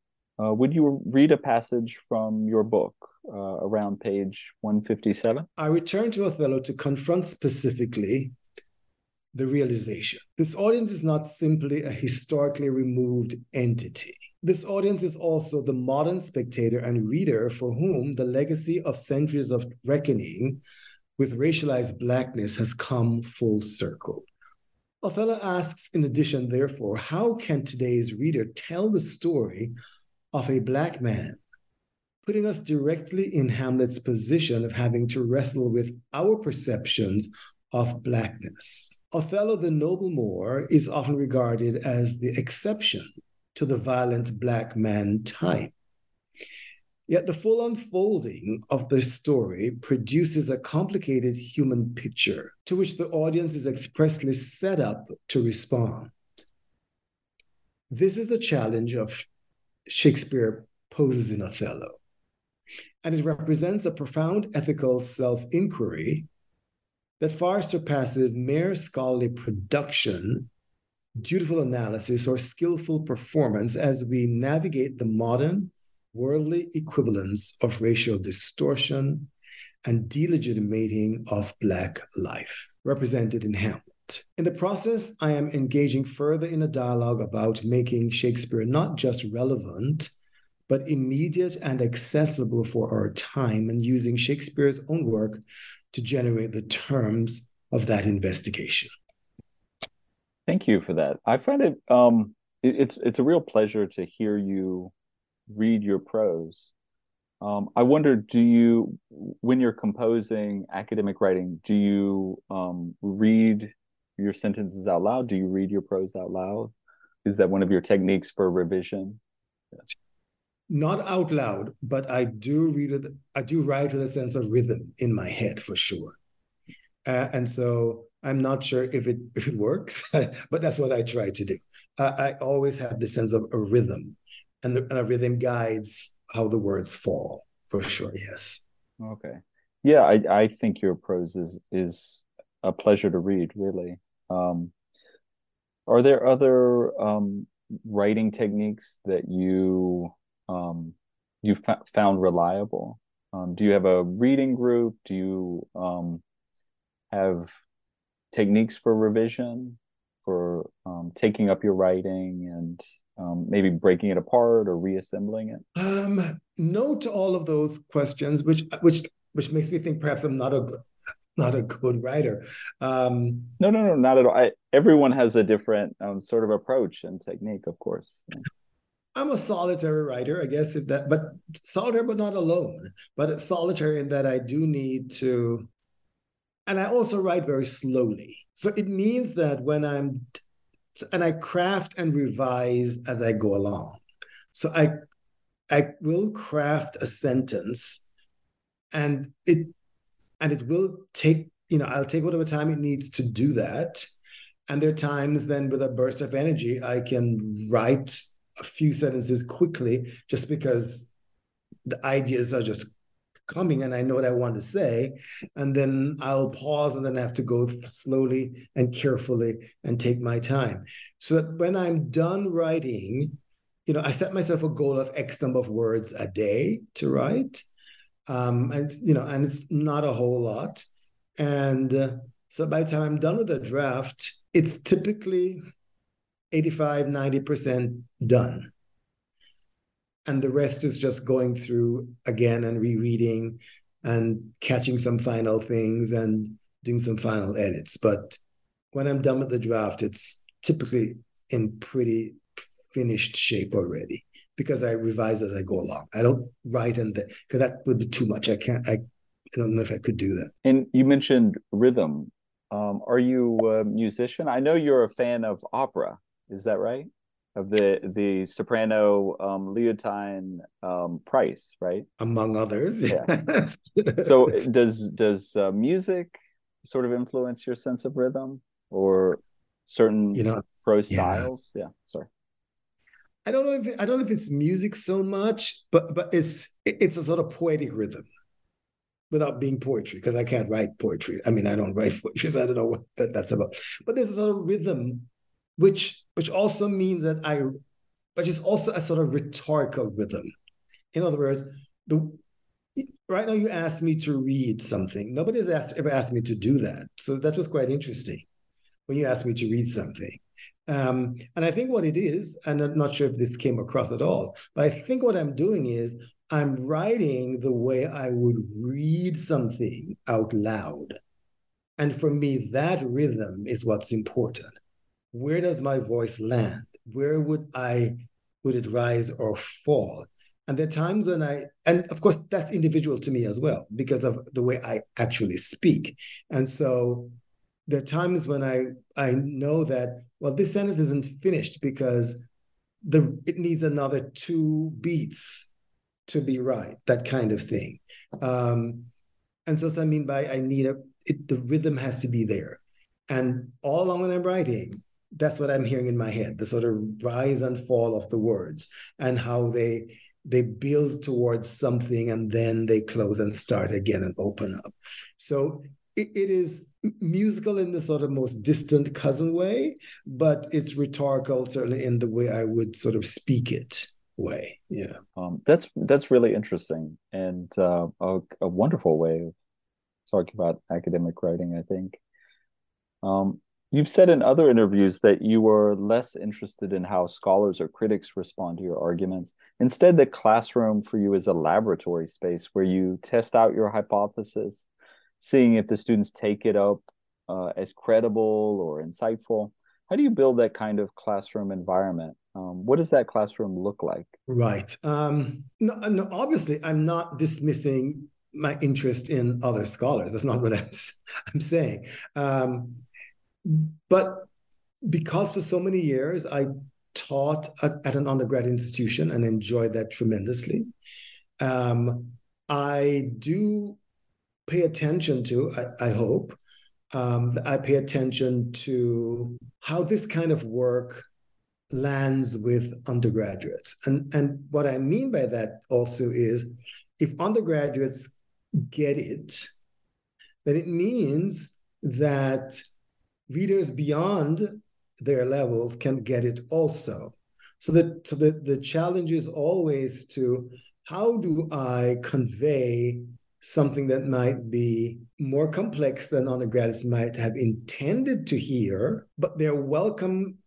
Uh, would you read a passage from your book uh, around page 157? I return to Othello to confront specifically the realization. This audience is not simply a historically removed entity. This audience is also the modern spectator and reader for whom the legacy of centuries of reckoning with racialized Blackness has come full circle. Othello asks, in addition, therefore, how can today's reader tell the story of a Black man, putting us directly in Hamlet's position of having to wrestle with our perceptions of Blackness? Othello the Noble Moor is often regarded as the exception to the violent Black man type. Yet the full unfolding of the story produces a complicated human picture to which the audience is expressly set up to respond. This is the challenge of Shakespeare poses in Othello, and it represents a profound ethical self inquiry that far surpasses mere scholarly production, dutiful analysis, or skillful performance as we navigate the modern worldly equivalents of racial distortion and delegitimating of Black life, represented in Hamlet. In the process, I am engaging further in a dialogue about making Shakespeare not just relevant, but immediate and accessible for our time, and using Shakespeare's own work to generate the terms of that investigation. Thank you for that. I find it um, it, it's it's a real pleasure to hear you read your prose. Um, I wonder, do you, when you're composing academic writing, do you um, read your sentences out loud? Do you read your prose out loud? Is that one of your techniques for revision? Not out loud, but I do read it. I do write with a sense of rhythm in my head for sure, uh, and so I'm not sure if it if it works, but that's what I try to do. I always have the sense of a rhythm and the, and the rhythm guides how the words fall for sure. Yes. Okay. Yeah, I I think your prose is is a pleasure to read. Really. Um, are there other um, writing techniques that you um, you fa- found reliable? Um, do you have a reading group? Do you um, have techniques for revision, for um, taking up your writing and um, maybe breaking it apart or reassembling it? Um, no to all of those questions, which which which makes me think perhaps I'm not a not a good writer. Um, no, no, no, not at all. I, everyone has a different um, sort of approach and technique, of course. I'm a solitary writer, I guess, if that, but solitary, but not alone. But it's solitary in that I do need to, and I also write very slowly. So it means that when I'm and I craft and revise as I go along. So I I will craft a sentence and it and it will take, you know, I'll take whatever time it needs to do that. And there are times then with a burst of energy, I can write a few sentences quickly just because the ideas are just coming and I know what I want to say. And then I'll pause and then I have to go slowly and carefully and take my time. So that when I'm done writing, you know, I set myself a goal of X number of words a day to write. Um, and, you know, and it's not a whole lot. And uh, so by the time I'm done with a draft, it's typically 85, 90% done and the rest is just going through again and rereading and catching some final things and doing some final edits. But when I'm done with the draft, it's typically in pretty finished shape already because I revise as I go along. I don't write and because that would be too much. I can't. I, I don't know if I could do that. And you mentioned rhythm. Um, are you a musician? I know you're a fan of opera. Is that right? of the the soprano um, Leontyne um, Price, right? Among others. Yeah. so does does uh, music sort of influence your sense of rhythm, or certain you know prose styles. Yeah. Sorry. I don't know if I don't know if it's music so much, but but it's it's a sort of poetic rhythm without being poetry because I can't write poetry. I mean, I don't write poetry, so I don't know what that, that's about. But there's a sort of rhythm, which which also means that I, which is also a sort of rhetorical rhythm. In other words, the right now you asked me to read something. Nobody has asked, ever asked me to do that, so that was quite interesting when you asked me to read something. Um, and I think what it is, and I'm not sure if this came across at all, but I think what I'm doing is I'm writing the way I would read something out loud. And for me, that rhythm is what's important. Where does my voice land? Where would I would it rise or fall? And there are times when I, and of course, that's individual to me as well because of the way I actually speak. And so there are times when I I know that well, this sentence isn't finished because the it needs another two beats to be right, that kind of thing. Um, and so, so I mean by I need a it, the rhythm has to be there. And all along when I'm writing, that's what I'm hearing in my head, the sort of rise and fall of the words and how they they build towards something and then they close and start again and open up. So it, it is musical in the sort of most distant cousin way, but it's rhetorical certainly in the way I would sort of speak it way. Yeah, um, that's that's really interesting and uh, a, a, wonderful way of talking about academic writing. I think. Um, you've said in other interviews that you were less interested in how scholars or critics respond to your arguments. Instead, the classroom for you is a laboratory space where you test out your hypothesis, seeing if the students take it up uh, as credible or insightful. How do you build that kind of classroom environment? Um, what does that classroom look like? Right. Um, no, no, obviously, I'm not dismissing my interest in other scholars. That's not what I'm, I'm saying. Um, but because for so many years I taught at, at an undergrad institution and enjoyed that tremendously, um, I do pay attention to, I, I hope, um, I pay attention to how this kind of work lands with undergraduates. And, and what I mean by that also is if undergraduates get it, then it means that readers beyond their levels can get it also. So that so the, the challenge is always to how do I convey something that might be more complex than undergraduates might have intended to hear, but they're welcome,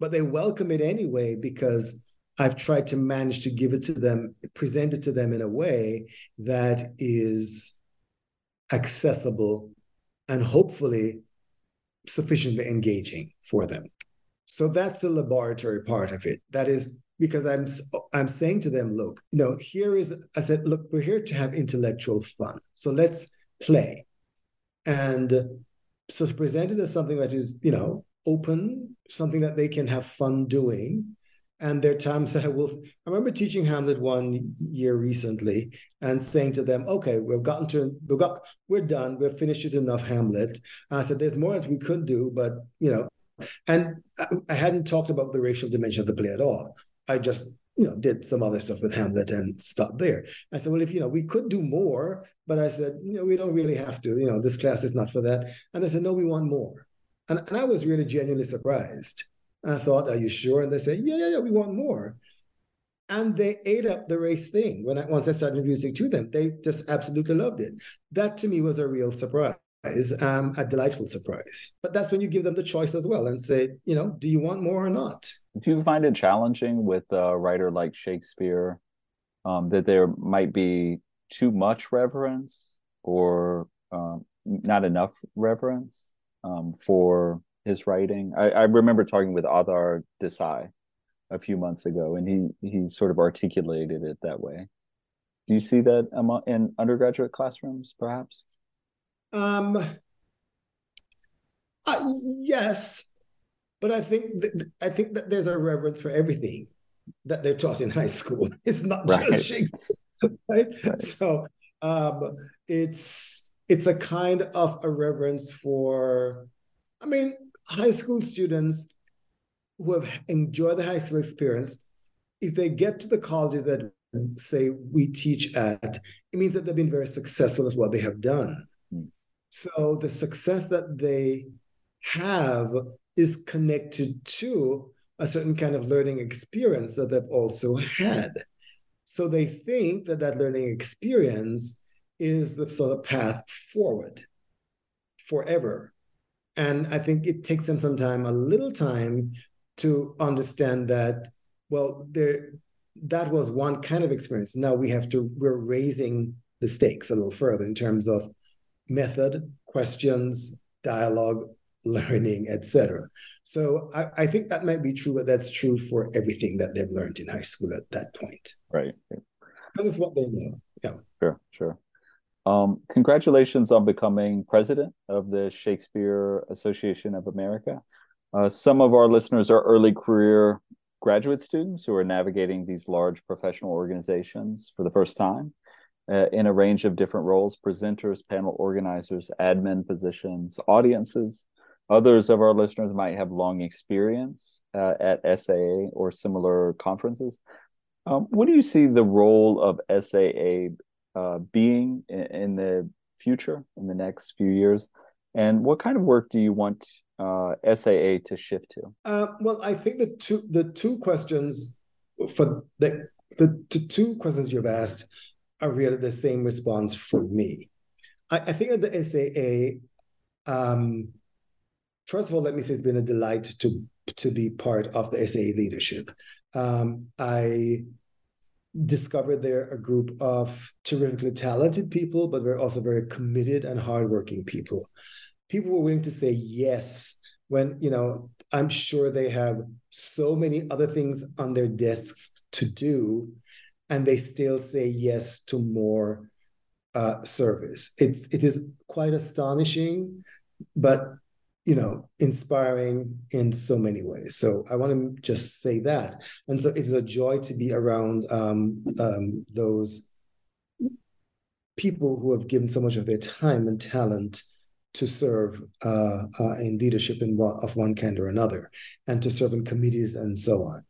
but they welcome it anyway because I've tried to manage to give it to them, present it to them in a way that is accessible and hopefully sufficiently engaging for them. So that's the laboratory part of it. That is because I'm I'm saying to them, look, you know, here is I said, look, we're here to have intellectual fun. So let's play. And so to present it as something that is, you know, open, something that they can have fun doing. And there are times that I will. I remember teaching Hamlet one year recently and saying to them, "Okay, we've gotten to, we've got, we're done, we've finished it enough Hamlet." And I said, "There's more that we could do, but you know." And I hadn't talked about the racial dimension of the play at all. I just you know did some other stuff with Hamlet and stopped there. I said, well, if you know we could do more, but I said, you know, we don't really have to. You know, this class is not for that. And they said, no, we want more. And, and I was really genuinely surprised. I thought, are you sure? And they said, yeah, yeah, yeah, we want more. And they ate up the race thing when I once I started introducing to them. They just absolutely loved it. That to me was a real surprise is um, a delightful surprise. But that's when you give them the choice as well and say, you know, do you want more or not? Do you find it challenging with a writer like Shakespeare um, that there might be too much reverence or um, not enough reverence um, for his writing? I, I, remember talking with Adar Desai a few months ago, and he he sort of articulated it that way. Do you see that in undergraduate classrooms, perhaps? Um, uh, yes, but I think th- I think that there's a reverence for everything that they're taught in high school. It's not right. just Shakespeare, right? right? So um, it's it's a kind of a reverence for. I mean, high school students who have enjoyed the high school experience, if they get to the colleges that say we teach at, it means that they've been very successful at what they have done. Mm. So the success that they have is connected to a certain kind of learning experience that they've also had. So they think that that learning experience is the sort of path forward forever. And I think it takes them some time, a little time, to understand that, well, there that was one kind of experience. Now we have to, we're raising the stakes a little further in terms of method, questions, dialogue, learning, etc. So I, I, think that might be true, but that's true for everything that they've learned in high school at that point. Right. Because it's what they know. Yeah. Sure, sure. Um, congratulations on becoming president of the Shakespeare Association of America. Uh, some of our listeners are early career graduate students who are navigating these large professional organizations for the first time uh, in a range of different roles presenters, panel organizers, admin positions, audiences. Others of our listeners might have long experience uh, at SAA or similar conferences. Um, what do you see the role of SAA uh, being in, in, the future, in the next few years? And what kind of work do you want uh, SAA to shift to? Uh, well, I think the two the two questions for the the, the two questions you've asked are really the same response for me. I, I think at the SAA, um, first of all, let me say it's been a delight to to be part of the SAA leadership. Um, I discovered there a group of terrifically talented people, but they're also very committed and hardworking people. People were willing to say yes when, you know, I'm sure they have so many other things on their desks to do, and they still say yes to more uh, service. It's it is quite astonishing, but you know, inspiring in so many ways. So I want to just say that. And so it is a joy to be around um, um, those people who have given so much of their time and talent to serve uh, uh, in leadership in one, of one kind or another, and to serve in committees and so on.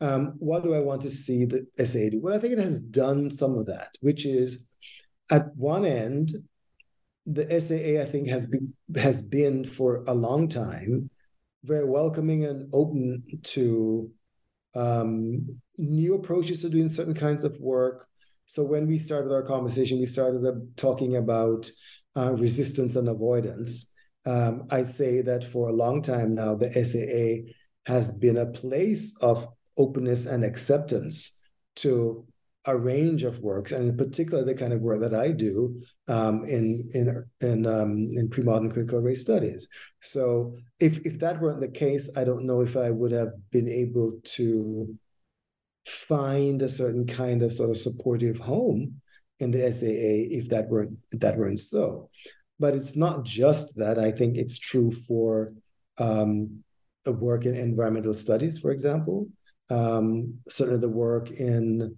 Um, what do I want to see the SAA do? Well, I think it has done some of that, which is at one end, the SAA, I think, has been has been for a long time very welcoming and open to um, new approaches to doing certain kinds of work. So when we started our conversation, we started talking about uh, resistance and avoidance. Um, I say that for a long time now, the SAA has been a place of openness and acceptance to a range of works, and in particular the kind of work that I do um, in in in um, in pre-modern critical race studies. So if if that weren't the case, I don't know if I would have been able to find a certain kind of sort of supportive home in the SAA if that weren't if that weren't so. But it's not just that. I think it's true for um, work in environmental studies, for example. Um, certainly the work in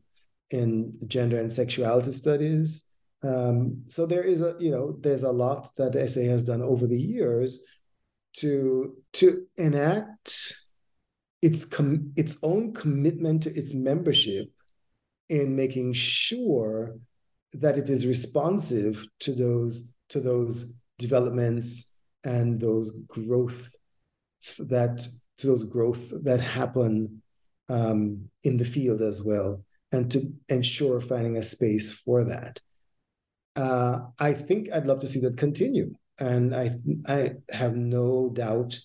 in gender and sexuality studies. Um, so there is a you know there's a lot that the SAA has done over the years to to enact its com- its own commitment to its membership in making sure that it is responsive to those to those developments and those growth that to those growth that happen um, in the field as well and to ensure finding a space for that. Uh, I think I'd love to see that continue, and I I have no doubt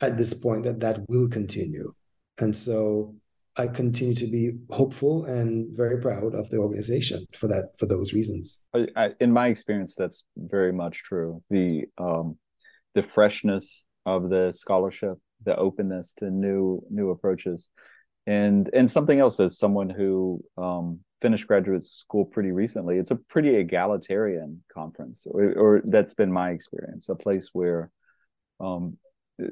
at this point that that will continue, and so I continue to be hopeful and very proud of the organization for that for those reasons. I, I, in my experience, that's very much true. The um, the freshness of the scholarship, the openness to new new approaches and and something else as someone who um, finished graduate school pretty recently it's a pretty egalitarian conference or, or that's been my experience a place where um,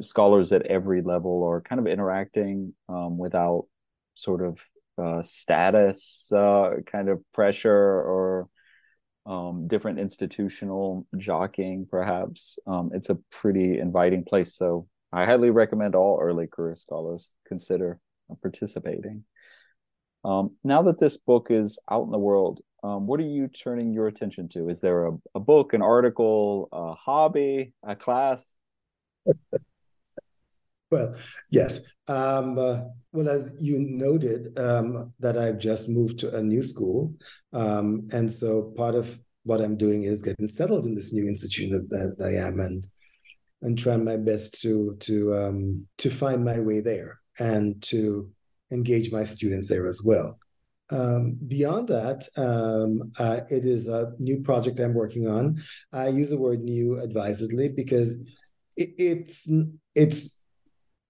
scholars at every level are kind of interacting um, without sort of uh, status uh, kind of pressure or um, different institutional jockeying perhaps. Um, it's a pretty inviting place so I highly recommend all early career scholars consider participating. Um, now that this book is out in the world, um, what are you turning your attention to? Is there a, a book, an article, a hobby, a class? well, yes. Um, uh, well, as you noted, um, that I've just moved to a new school, um, and so part of what I'm doing is getting settled in this new institution that, that I am, and and trying my best to to um, to find my way there and to engage my students there as well. Um, beyond that, um, uh, it is a new project I'm working on. I use the word new advisedly because it, it's it's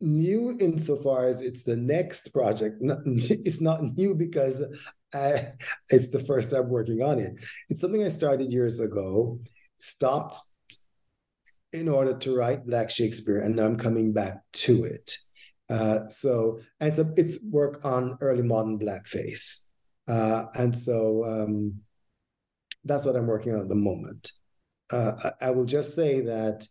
new insofar as it's the next project. It's not new because I, it's the first time working on it. It's something I started years ago, stopped in order to write Black Shakespeare, and now I'm coming back to it. Uh, so and it's, work on early modern blackface. Uh, and so um, that's what I'm working on at the moment. Uh, I, I, will just say that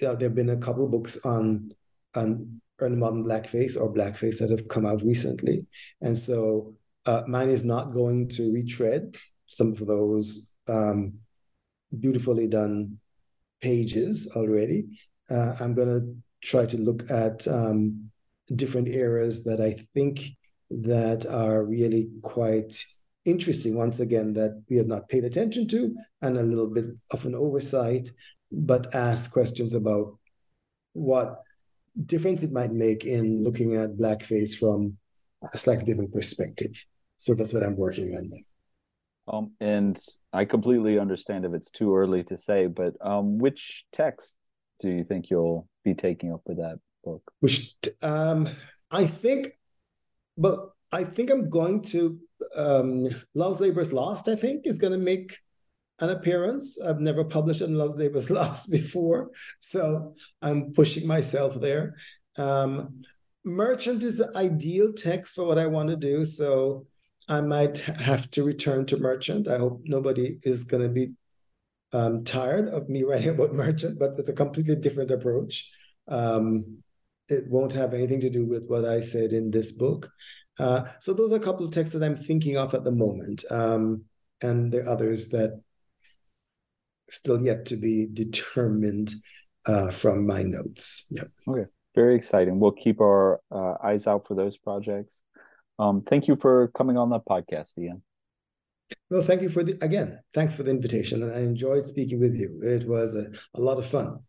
you know, there have been a couple books on on early modern blackface or blackface that have come out recently, and so uh, mine is not going to retread some of those um, beautifully done pages already. Uh, I'm going to try to look at um, different areas that I think that are really quite interesting. Once again that we have not paid attention to and a little bit of an oversight but ask questions about what difference it might make in looking at blackface from a slightly different perspective. So that's what i'm working on now. Um, and i completely understand if it's too early to say but um, which text do you think you'll be taking up with that book which um, i think but I think I'm going to um, Love's Labor's Lost. I think is going to make an appearance. I've never published on Love's Labor's Lost before, so I'm pushing myself there. Um, Merchant is the ideal text for what I want to do, so I might have to return to Merchant. I hope nobody is going to be um, tired of me writing about Merchant, but it's a completely different approach. Um, it won't have anything to do with what I said in this book. Uh, so those are a couple of texts that I'm thinking of at the moment. Um, and there are others that still yet to be determined uh, from my notes. Yep. Okay. Very exciting. We'll keep our uh, eyes out for those projects. Um, thank you for coming on the podcast, Ian. Well, thank you for the again. Thanks for the invitation, and I enjoyed speaking with you. It was a, a lot of fun.